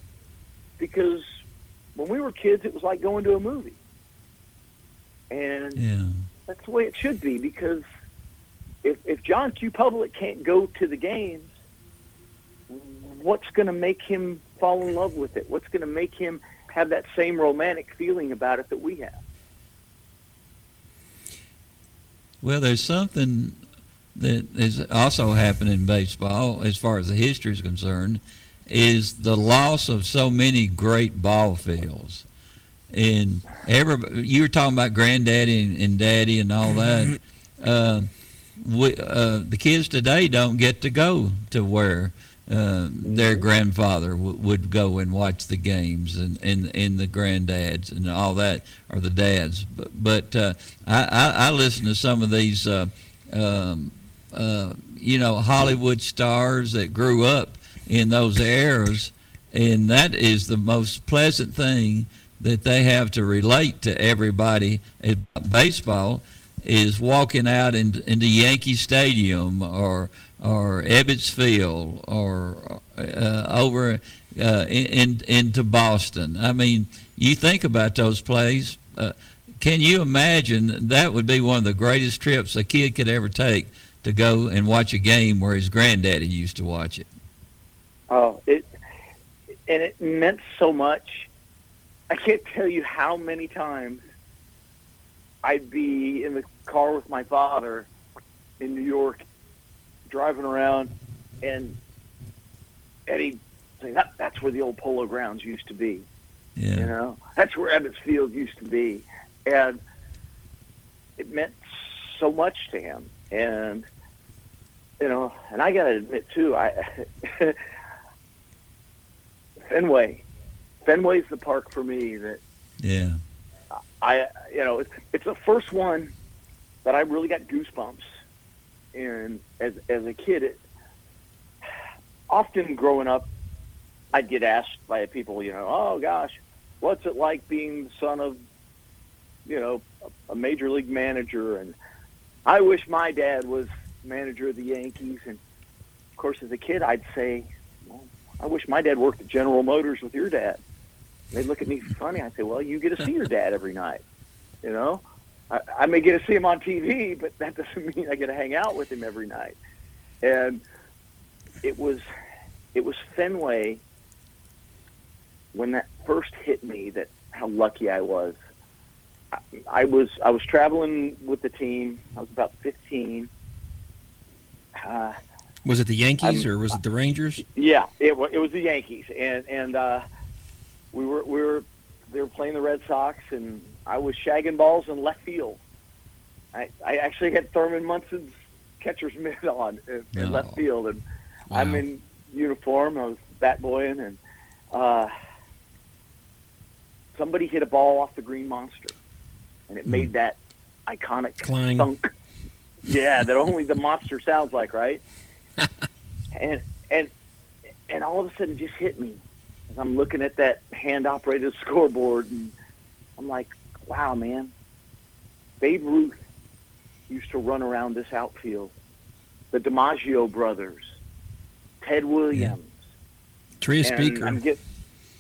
because when we were kids, it was like going to a movie. And Yeah. that's the way it should be because if, if John Q. Public can't go to the games, what's going to make him fall in love with it? What's going to make him have that same romantic feeling about it that we have? Well, there's something that is also happened in baseball, as far as the history is concerned, is the loss of so many great ball fields. And every you were talking about granddaddy and, and daddy and all that. Uh, we, uh, the kids today don't get to go to where uh, their grandfather w- would go and watch the games and, and, and the granddads and all that, or the dads. But, but uh, I, I, I listen to some of these, uh, um, uh, you know, Hollywood stars that grew up in those eras, and that is the most pleasant thing that they have to relate to everybody about baseball is walking out in, into Yankee Stadium or or Ebbets Field or uh, over uh, in, into Boston. I mean, you think about those plays. Uh, can you imagine that would be one of the greatest trips a kid could ever take to go and watch a game where his granddaddy used to watch it? Oh, it and it meant so much. I can't tell you how many times I'd be in the car with my father in New York, driving around, and Eddie say that that's where the old Polo Grounds used to be. Yeah. You know, that's where Ebbets Field used to be, and it meant so much to him. And you know, and I got to admit too, I Fenway, Fenway's the park for me that Yeah. I, you know, it's, it's the first one that I really got goosebumps. And as as a kid, it, often growing up, I'd get asked by people, you know, oh gosh, what's it like being the son of, you know, a, a major league manager? And I wish my dad was manager of the Yankees. And of course, as a kid, I'd say, well, I wish my dad worked at General Motors with your dad. They'd look at me funny. I'd say, well, you get to see your dad every night. You know, I, I may get to see him on TV, but that doesn't mean I get to hang out with him every night. And it was, it was Fenway when that first hit me that how lucky I was. I, was I was traveling with the team. I was about 15. Uh, Was it the Yankees I'm- or was it the Rangers? yeah, it was it was the Yankees, and and uh, we were we were they were playing the Red Sox, and I was shagging balls in left field. I I actually had Thurman Munson's catcher's mitt on in, in No. left field, and I'm in uniform. I was bat boying, and uh, somebody hit a ball off the green monster, and it made hmm. that iconic Clang. thunk. Yeah, that only the monster sounds like, right? and and and all of a sudden, it just hit me as I'm looking at that hand-operated scoreboard, and I'm like, "Wow, man! Babe Ruth used to run around this outfield. The DiMaggio brothers, Ted Williams, Tris Speaker. I'm get,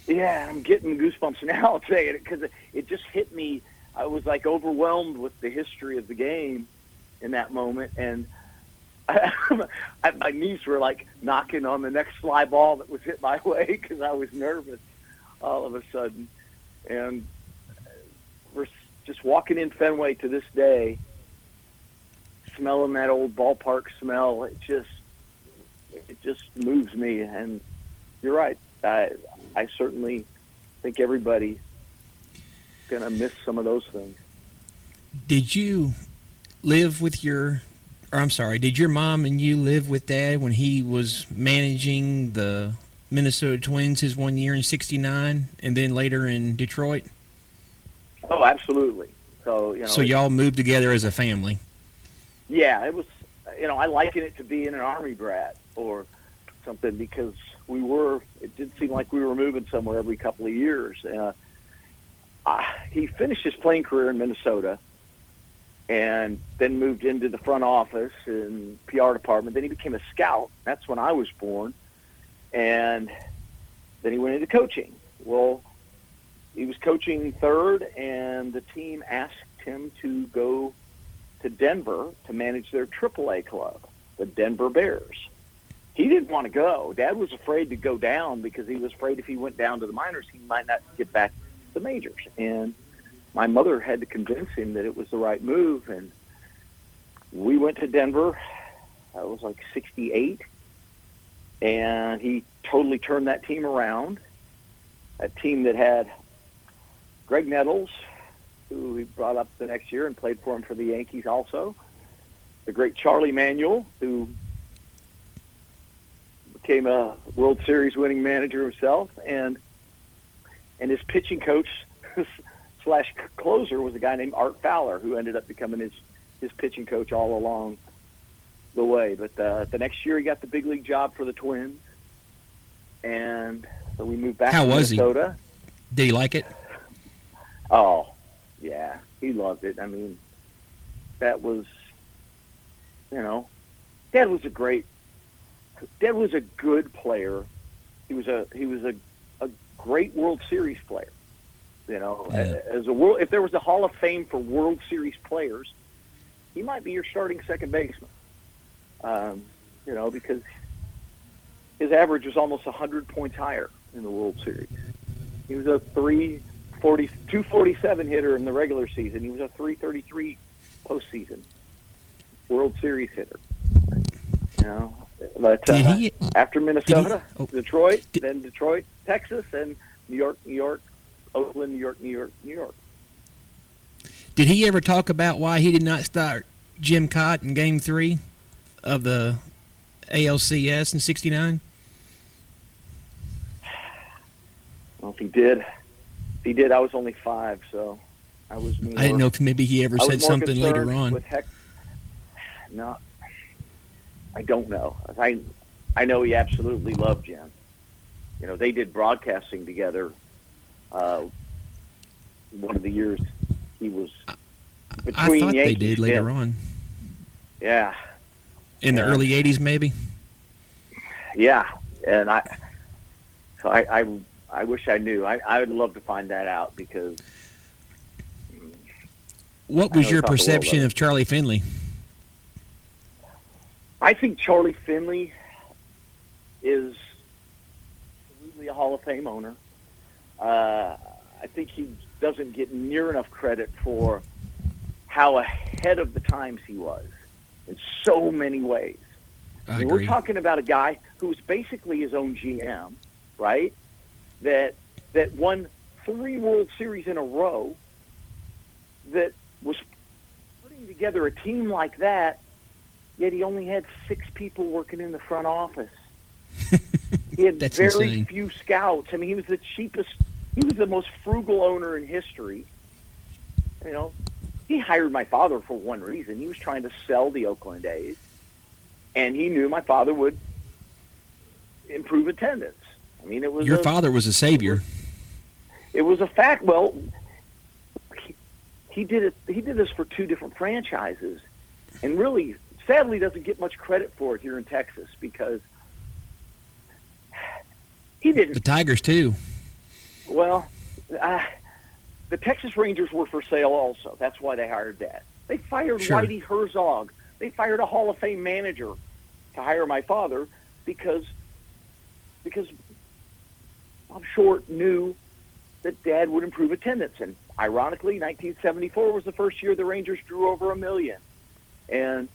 yeah, I'm getting goosebumps now saying it because it, it just hit me. I was like overwhelmed with the history of the game in that moment, and I, my knees were like knocking on the next fly ball that was hit my way because I was nervous all of a sudden, and we're just walking in Fenway to this day, smelling that old ballpark smell. It just it just moves me, and you're right. I I certainly think everybody's gonna miss some of those things. Did you live with your, or I'm sorry, did your mom and you live with dad when he was managing the Minnesota Twins his one year in '69, and then later in Detroit? Oh, absolutely. So you know, so y'all moved together as a family. yeah, it was. You know, I liken it to being an army brat or something because we were. It did seem like we were moving somewhere every couple of years. Uh, uh, he finished his playing career in Minnesota, and then moved into the front office and PR department. Then he became a scout. That's when I was born, and then he went into coaching. Well, he was coaching third, and the team asked him to go to Denver to manage their AAA club, the Denver Bears. He didn't want to go. Dad was afraid to go down because he was afraid if he went down to the minors, he might not get back the majors. And my mother had to convince him that it was the right move. And we went to Denver. I was like 68. And he totally turned that team around. A team that had Graig Nettles, who he brought up the next year and played for him for the Yankees also. The great Charlie Manuel, who became a World Series winning manager himself, and and his pitching coach slash closer was a guy named Art Fowler, who ended up becoming his his pitching coach all along the way. But uh, the next year, he got the big league job for the Twins, and so we moved back How to was he? Minnesota. Did he like it? Oh, yeah, he loved it. I mean, that was, you know, Dad was a great. Dad was a good player. He was a he was a great World Series player. You know, as a world, if there was a Hall of Fame for World Series players, he might be your starting second baseman. Um, you know, because his average was almost 100 points higher in the World Series. He was a 340, 247 hitter in the regular season. He was a 333 postseason World Series hitter. You know, but uh, Did he- after Minnesota, Detroit, then Detroit, Texas, and New York, New York, Oakland, New York, New York, New York. Did he ever talk about why he did not start Jim Kaat in Game Three of the ALCS in '69? Well, if he did, if he did, I was only five, so I was. More, I didn't know if maybe he ever said something later on. With heck, no, I don't know. I I know he absolutely loved Jim. You know, they did broadcasting together. Uh, one of the years he was I between thought they did later and- on Yeah, in the early '80s, maybe. yeah, and I, so I, I, I wish I knew. I, I would love to find that out because What was your it's off the wall, perception of Charlie Finley? I think Charlie Finley is absolutely a Hall of Fame owner. Uh, I think he doesn't get near enough credit for how ahead of the times he was in so many ways. I mean, we're talking about a guy who was basically his own GM, right? That that won three World Series in a row. That was putting together a team like that, yet he only had six people working in the front office. He had very insane. few scouts. I mean, he was the cheapest. He was the most frugal owner in history. You know, he hired my father for one reason. He was trying to sell the Oakland A's, and he knew my father would improve attendance. I mean, it was Your a, father was a savior. It was a fact. Well, he, he did it. He did this for two different franchises, and really, sadly, doesn't get much credit for it here in Texas because he didn't The Tigers too. Well, uh, the Texas Rangers were for sale also. That's why they hired that. They fired Sure. Whitey Herzog. They fired a Hall of Fame manager to hire my father because because Bob Short knew that Dad would improve attendance. And ironically, 1974 was the first year the Rangers drew over a million. And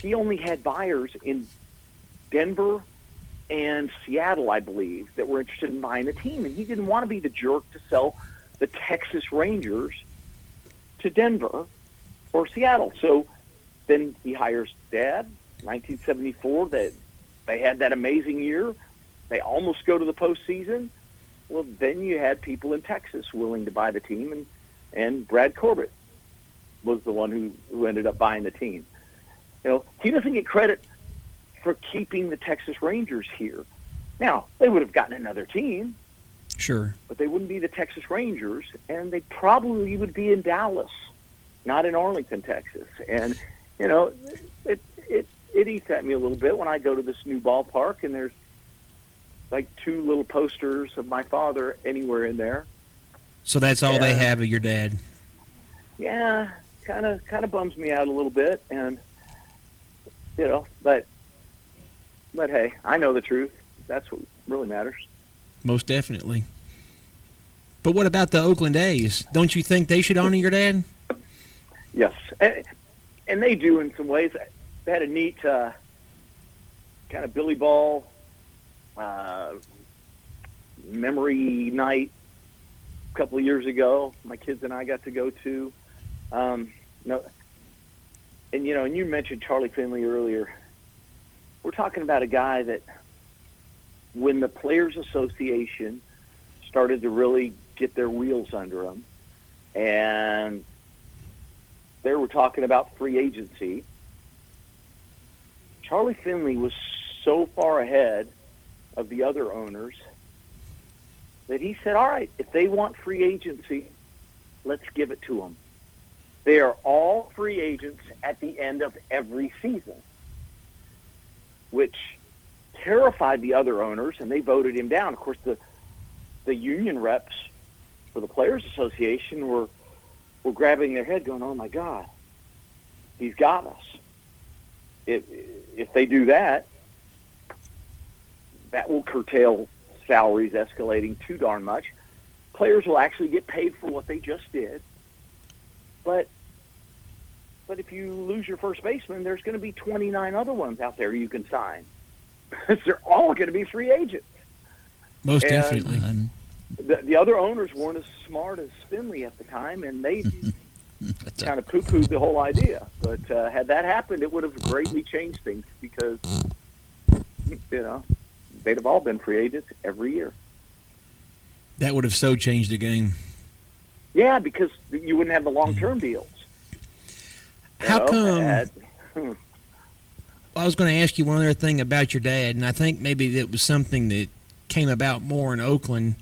he only had buyers in Denver and Seattle, I believe, that were interested in buying the team. And he didn't want to be the jerk to sell the Texas Rangers to Denver or Seattle. So then he hires Dad, 1974. That they had that amazing year. They almost go to the postseason. Well, then you had people in Texas willing to buy the team, and and Brad Corbett was the one who, who ended up buying the team. You know, he doesn't get credit for keeping the Texas Rangers here. Now, they would have gotten another team, Sure. but they wouldn't be the Texas Rangers, and they probably would be in Dallas, not in Arlington, Texas. And you know, it it it eats at me a little bit when I go to this new ballpark and there's like two little posters of my father anywhere in there. So that's all they have of your dad. Yeah, kind of kind of bums me out a little bit, and you know, but but hey, I know the truth. That's what really matters. Most definitely. But what about the Oakland A's? Don't you think they should honor your dad? Yes, and, and they do in some ways. They had a neat uh, kind of Billy Ball uh, memory night a couple of years ago. My kids and I got to go to. Um, no, and you know, and you mentioned Charlie Finley earlier. We're talking about a guy that, when the Players Association started to really get their wheels under him, and they were talking about free agency. Charlie Finley was so far ahead of the other owners that he said, "All right, if they want free agency, let's give it to them." They are all free agents at the end of every season, which terrified the other owners, and they voted him down. Of course, the the union reps for the Players Association were were grabbing their head, going, "Oh my God, he's got us." If if they do that, that will curtail salaries escalating too darn much. Players will actually get paid for what they just did, but but if you lose your first baseman, there's going to be 29 other ones out there you can sign. They're all going to be free agents. Most And- definitely. The, the other owners weren't as smart as Finley at the time, and they kind of poo-pooed the whole idea. But uh, had that happened, it would have greatly changed things because you know they'd have all been free agents every year. That would have so changed the game. Yeah, because you wouldn't have the long-term deals. you How know, come- at- I was going to ask you one other thing about your dad, and I think maybe that was something that came about more in Oakland.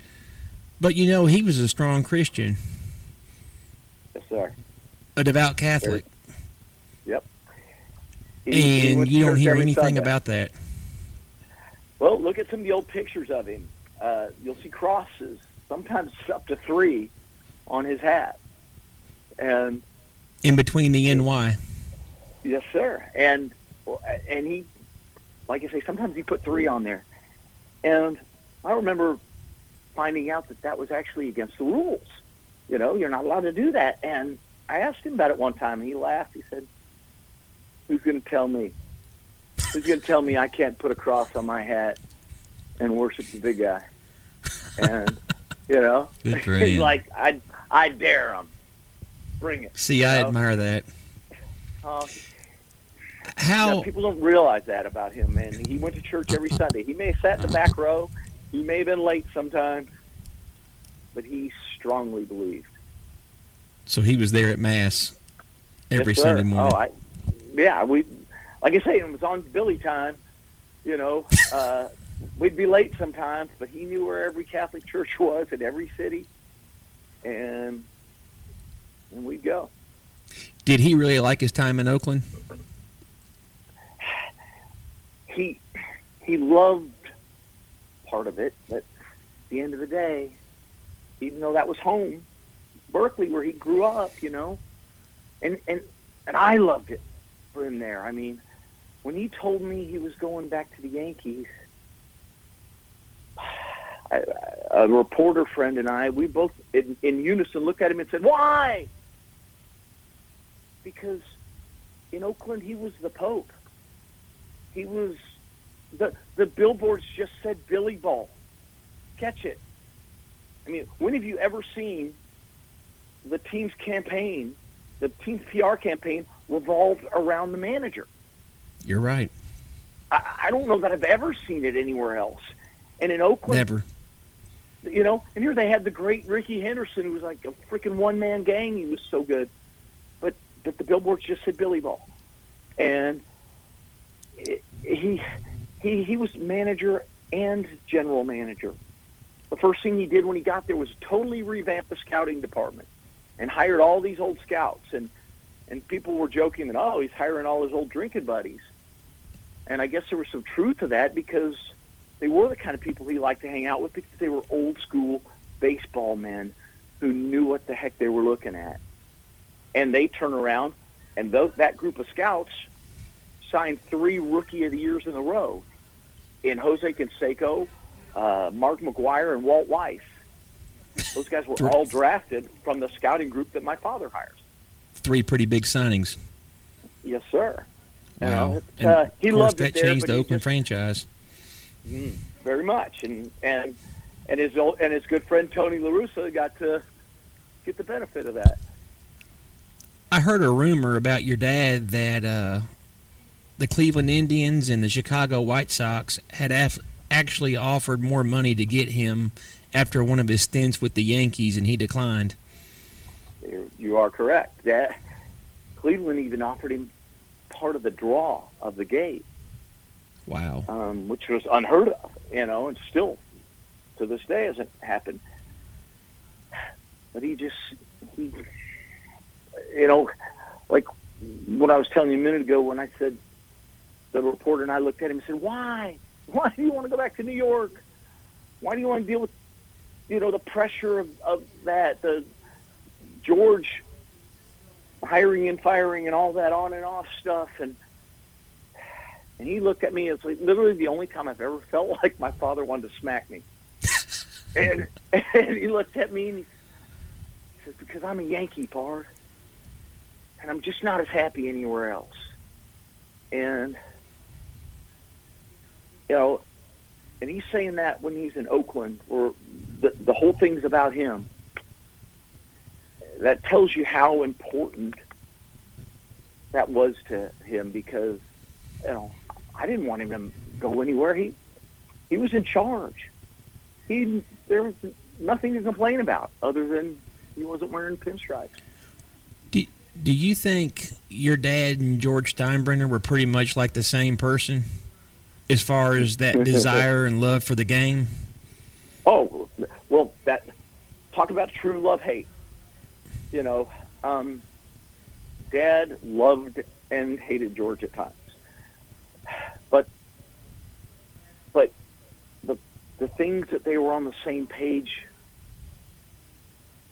But you know, he was a strong Christian, yes, sir. a devout Catholic, Yep. He- he and to you don't hear anything Sunday. about that. Well, look at some of the old pictures of him. Uh, you'll see crosses, sometimes up to three, on his hat. And In between the NY, yes, sir. And and he, like I say, sometimes he put three on there. And I remember finding out that that was actually against the rules. You know, you're not allowed to do that. And I asked him about it one time, and he laughed. He said, "Who's going to tell me? Who's going to tell me I can't put a cross on my hat and worship the big guy?" And you know, Good for he's him. like, "I I dare him. Bring it." see, I know? admire that. Uh, How know, people don't realize that about him, man. He went to church every Sunday. He may have sat in the back row. He may have been late sometimes, but he strongly believed. So he was there at mass every Yes. Sunday morning. Oh, I, yeah, we, like I say, it was on Billy time. You know, uh, we'd be late sometimes, but he knew where every Catholic church was in every city, and and we'd go. Did he really like his time in Oakland? He he loved part of it, but at the end of the day, even though that was home, Berkeley, where he grew up, you know, and and and I loved it for him there. I mean, when he told me he was going back to the Yankees, a reporter friend and I, we both in, in unison looked at him and said, "Why?" Because in Oakland he was the Pope. He was the the billboards just said Billy Ball. Catch it. I mean, when have you ever seen the team's campaign, the team's PR campaign revolved around the manager? You're right. I, I don't know that I've ever seen it anywhere else. And in Oakland, Never. You know, and here they had the great Rickey Henderson, who was like a freaking one man gang. He was so good, but but the billboards just said Billy Ball, and it, he he he was manager and general manager. The first thing he did when he got there was totally revamp the scouting department and hired all these old scouts and and people were joking that oh he's hiring all his old drinking buddies, and I guess there was some truth to that because they were the kind of people he liked to hang out with because they were old school baseball men who knew what the heck they were looking at. And they turn around, and those, that group of scouts signed three Rookie of the Years in a row in Jose Canseco, uh, Mark McGwire, and Walt Weiss. Those guys were all drafted from the scouting group that my father hires. Three pretty big signings. Yes, sir. Wow. uh, he of course, loved that it there, changed the he Oakland just- franchise. Mm, very much, and and and his old, and his good friend Tony La Russa got to get the benefit of that. I heard a rumor about your dad that uh, the Cleveland Indians and the Chicago White Sox had af- actually offered more money to get him after one of his stints with the Yankees, and he declined. You- You are correct. That Cleveland even offered him part of the draw of the gate, Wow. um, which was unheard of, you know, and still to this day hasn't happened. But he just he, you know, like what I was telling you a minute ago when I said the reporter and I looked at him and said, "Why? Why do you want to go back to New York? Why do you want to deal with, you know, the pressure of, of that, the George hiring and firing and all that on and off stuff?" And and he looked at me. It's like literally the only time I've ever felt like my father wanted to smack me. and and he looked at me and he says, "Because I'm a Yankee, Pard, and I'm just not as happy anywhere else." And you know, and he's saying that when he's in Oakland, or the the whole thing's about him. That tells you how important that was to him because you know I didn't want him to go anywhere. He he was in charge. He there was nothing to complain about other than he wasn't wearing pinstripes. Do, do you think your dad and George Steinbrenner were pretty much like the same person as far as that desire and love for the game? Oh, well, that talk about true love hate. You know, um, Dad loved and hated George at times, but but the things that they were on the same page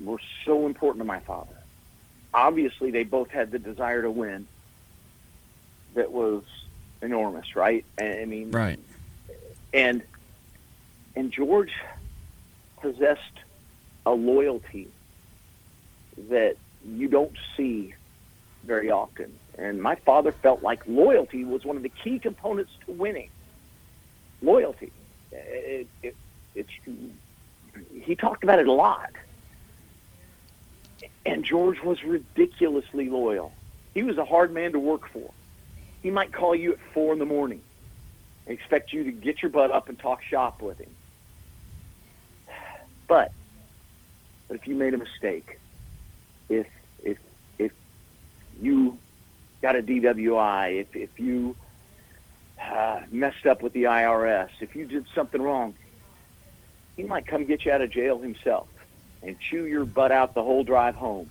were so important to my father. Obviously, they both had the desire to win. That was enormous, right? I mean, Right. and and George possessed a loyalty that you don't see very often. And my father felt like loyalty was one of the key components to winning. Loyalty. It, it, it's he talked about it a lot. And George was ridiculously loyal. He was a hard man to work for. he might call you at four in the morning and expect you to get your butt up and talk shop with him. But, but if you made a mistake, if if if you got a DWI, if if you uh, messed up with the IRS, if you did something wrong, he might come get you out of jail himself and chew your butt out the whole drive home.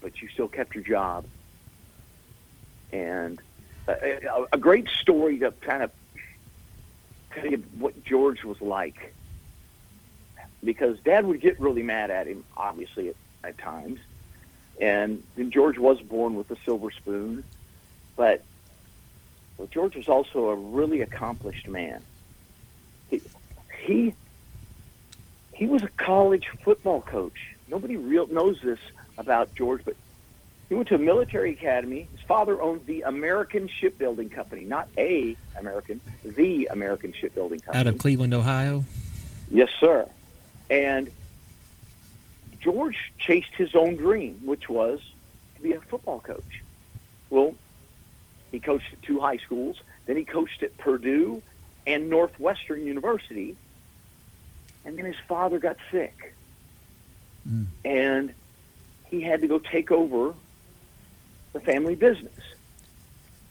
But you still kept your job. And a, a, great story to kind of tell you what George was like. Because Dad would get really mad at him, obviously, at, at times. And, and George was born with a silver spoon. But well, George was also a really accomplished man. He, he he was a college football coach. Nobody real knows this about George, but he went to a military academy. His father owned the American Shipbuilding Company, not a American, the American Shipbuilding Company. Out of Cleveland, Ohio? Yes, sir. And George chased his own dream, which was to be a football coach. Well, he coached at two high schools. Then he coached at Purdue and Northwestern University. And then his father got sick. Mm. And he had to go take over the family business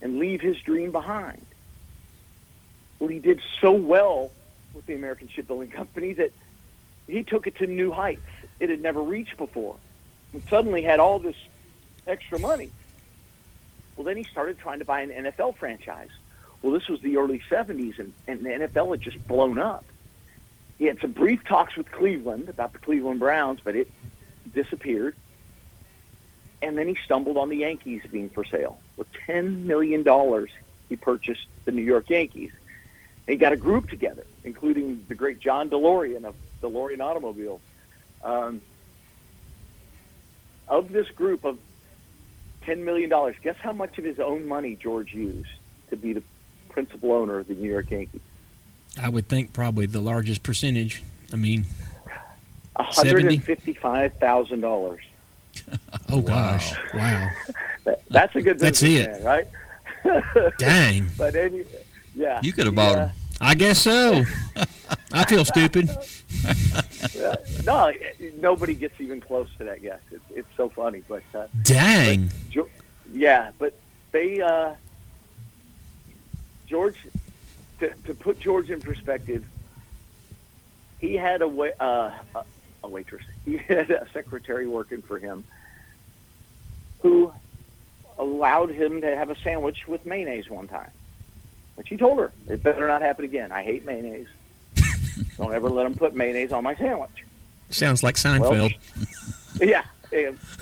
and leave his dream behind. Well, he did so well with the American Shipbuilding Company that he took it to new heights it had never reached before and suddenly had all this extra money. Well, then he started trying to buy an NFL franchise. Well, this was the early 70s, and, and the NFL had just blown up. He had some brief talks with Cleveland about the Cleveland Browns, but it disappeared. And then he stumbled on the Yankees being for sale. With $10 million, he purchased the New York Yankees. And he got a group together, including the great John DeLorean of DeLorean Automobiles. Um, of this group of $10 million, guess how much of his own money George used to be the principal owner of the New York Yankees? I would think probably the largest percentage. I mean, $155,000. oh, gosh. Wow. that, that's a good That's it. Man, right? Dang. but any, yeah. You could have bought yeah. him. I guess so. I feel stupid. No, nobody gets even close to that guess. It's, it's so funny, but uh, dang, but, yeah. But they uh, George to, to put George in perspective, he had a, wa- uh, a waitress. He had a secretary working for him who allowed him to have a sandwich with mayonnaise one time. But she told her, it better not happen again. I hate mayonnaise. Don't ever let them put mayonnaise on my sandwich. Sounds like Seinfeld. Well, yeah.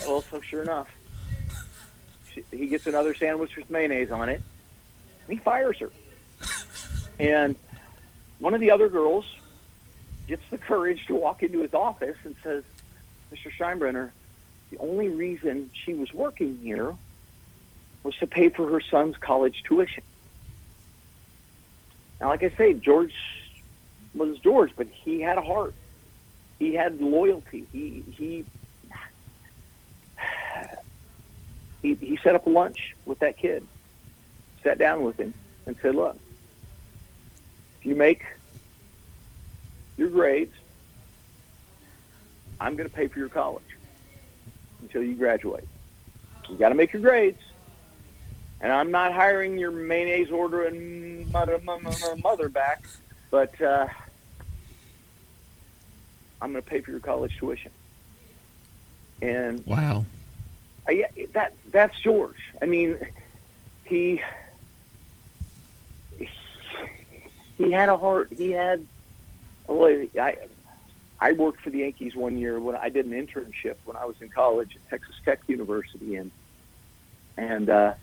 Well, so sure enough, she, he gets another sandwich with mayonnaise on it, and he fires her. And one of the other girls gets the courage to walk into his office and says, Mr. Steinbrenner, the only reason she was working here was to pay for her son's college tuition. Now, like I say, George was George, but he had a heart. He had loyalty. He he he, he set up a lunch with that kid, sat down with him, and said, "Look, if you make your grades, I'm going to pay for your college until you graduate. You got to make your grades." And I'm not hiring your mayonnaise ordering mother, mother, mother back, but uh, I'm going to pay for your college tuition. And wow, I, that that's George. I mean, he he had a heart. He had. Well, I I worked for the Yankees one year when I did an internship when I was in college at Texas Tech University, and and uh,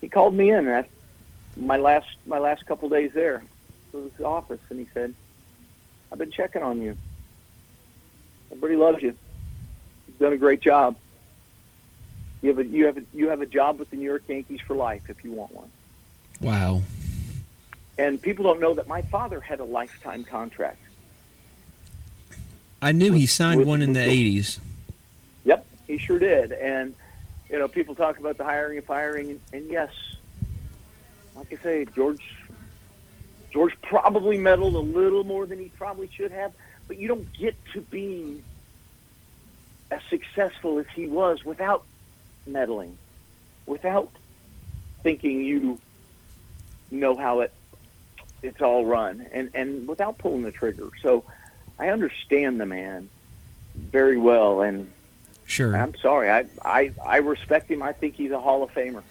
he called me in at my last my last couple days there to his office, and he said, "I've been checking on you. Everybody loves you. You've done a great job. You have a you have a, you have a job with the New York Yankees for life if you want one." Wow. And people don't know that my father had a lifetime contract. I knew he signed with- one in the with- '80s. Yep, he sure did. And you know, people talk about the hiring and firing, and, and yes, like I say, George George probably meddled a little more than he probably should have, but you don't get to be as successful as he was without meddling, without thinking you know how it it's all run, and and without pulling the trigger. So I understand the man very well, and Sure. I'm sorry. I, I I respect him. I think he's a Hall of Famer.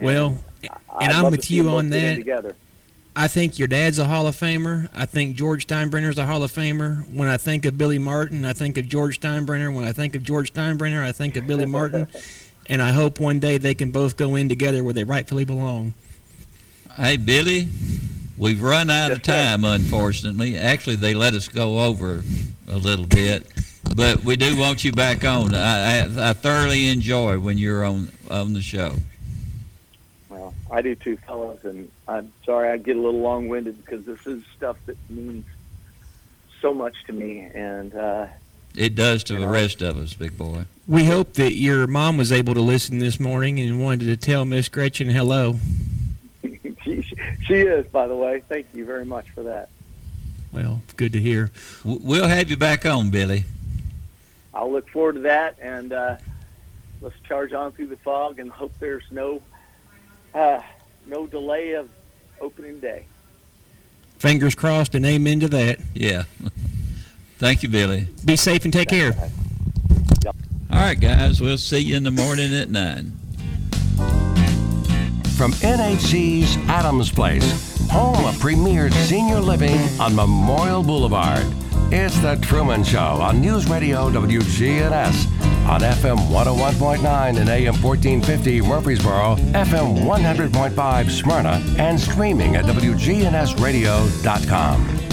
Well, I'd and I'm with you on that. Together. I think your dad's a Hall of Famer. I think George Steinbrenner's a Hall of Famer. When I think of Billy Martin, I think of George Steinbrenner. When I think of George Steinbrenner, I think of Billy Martin. and I hope one day they can both go in together where they rightfully belong. Hey, Billy, we've run out of time, unfortunately. Actually, they let us go over a little bit, but we do want you back on. I, I, I thoroughly enjoy when you're on on the show. Well, I do too, fellas, and I'm sorry I get a little long-winded because this is stuff that means so much to me, and uh, It does to the rest of us, big boy. We hope that your mom was able to listen this morning and wanted to tell Miss Gretchen hello. she, she is, by the way. Thank you very much for that. Well, good to hear. We'll have you back on, Billy. I'll look forward to that, and uh, let's charge on through the fog and hope there's no uh, no delay of opening day. Fingers crossed and amen to that. Yeah. Thank you, Billy. Be safe and take care. All right, guys. We'll see you in the morning at 9. From NHC's Adams Place, home of premier senior living on Memorial Boulevard. It's The Truman Show on News Radio WGNS on FM 101.9 and AM 1450 Murfreesboro, FM 100.5 Smyrna, and streaming at WGNSradio.com.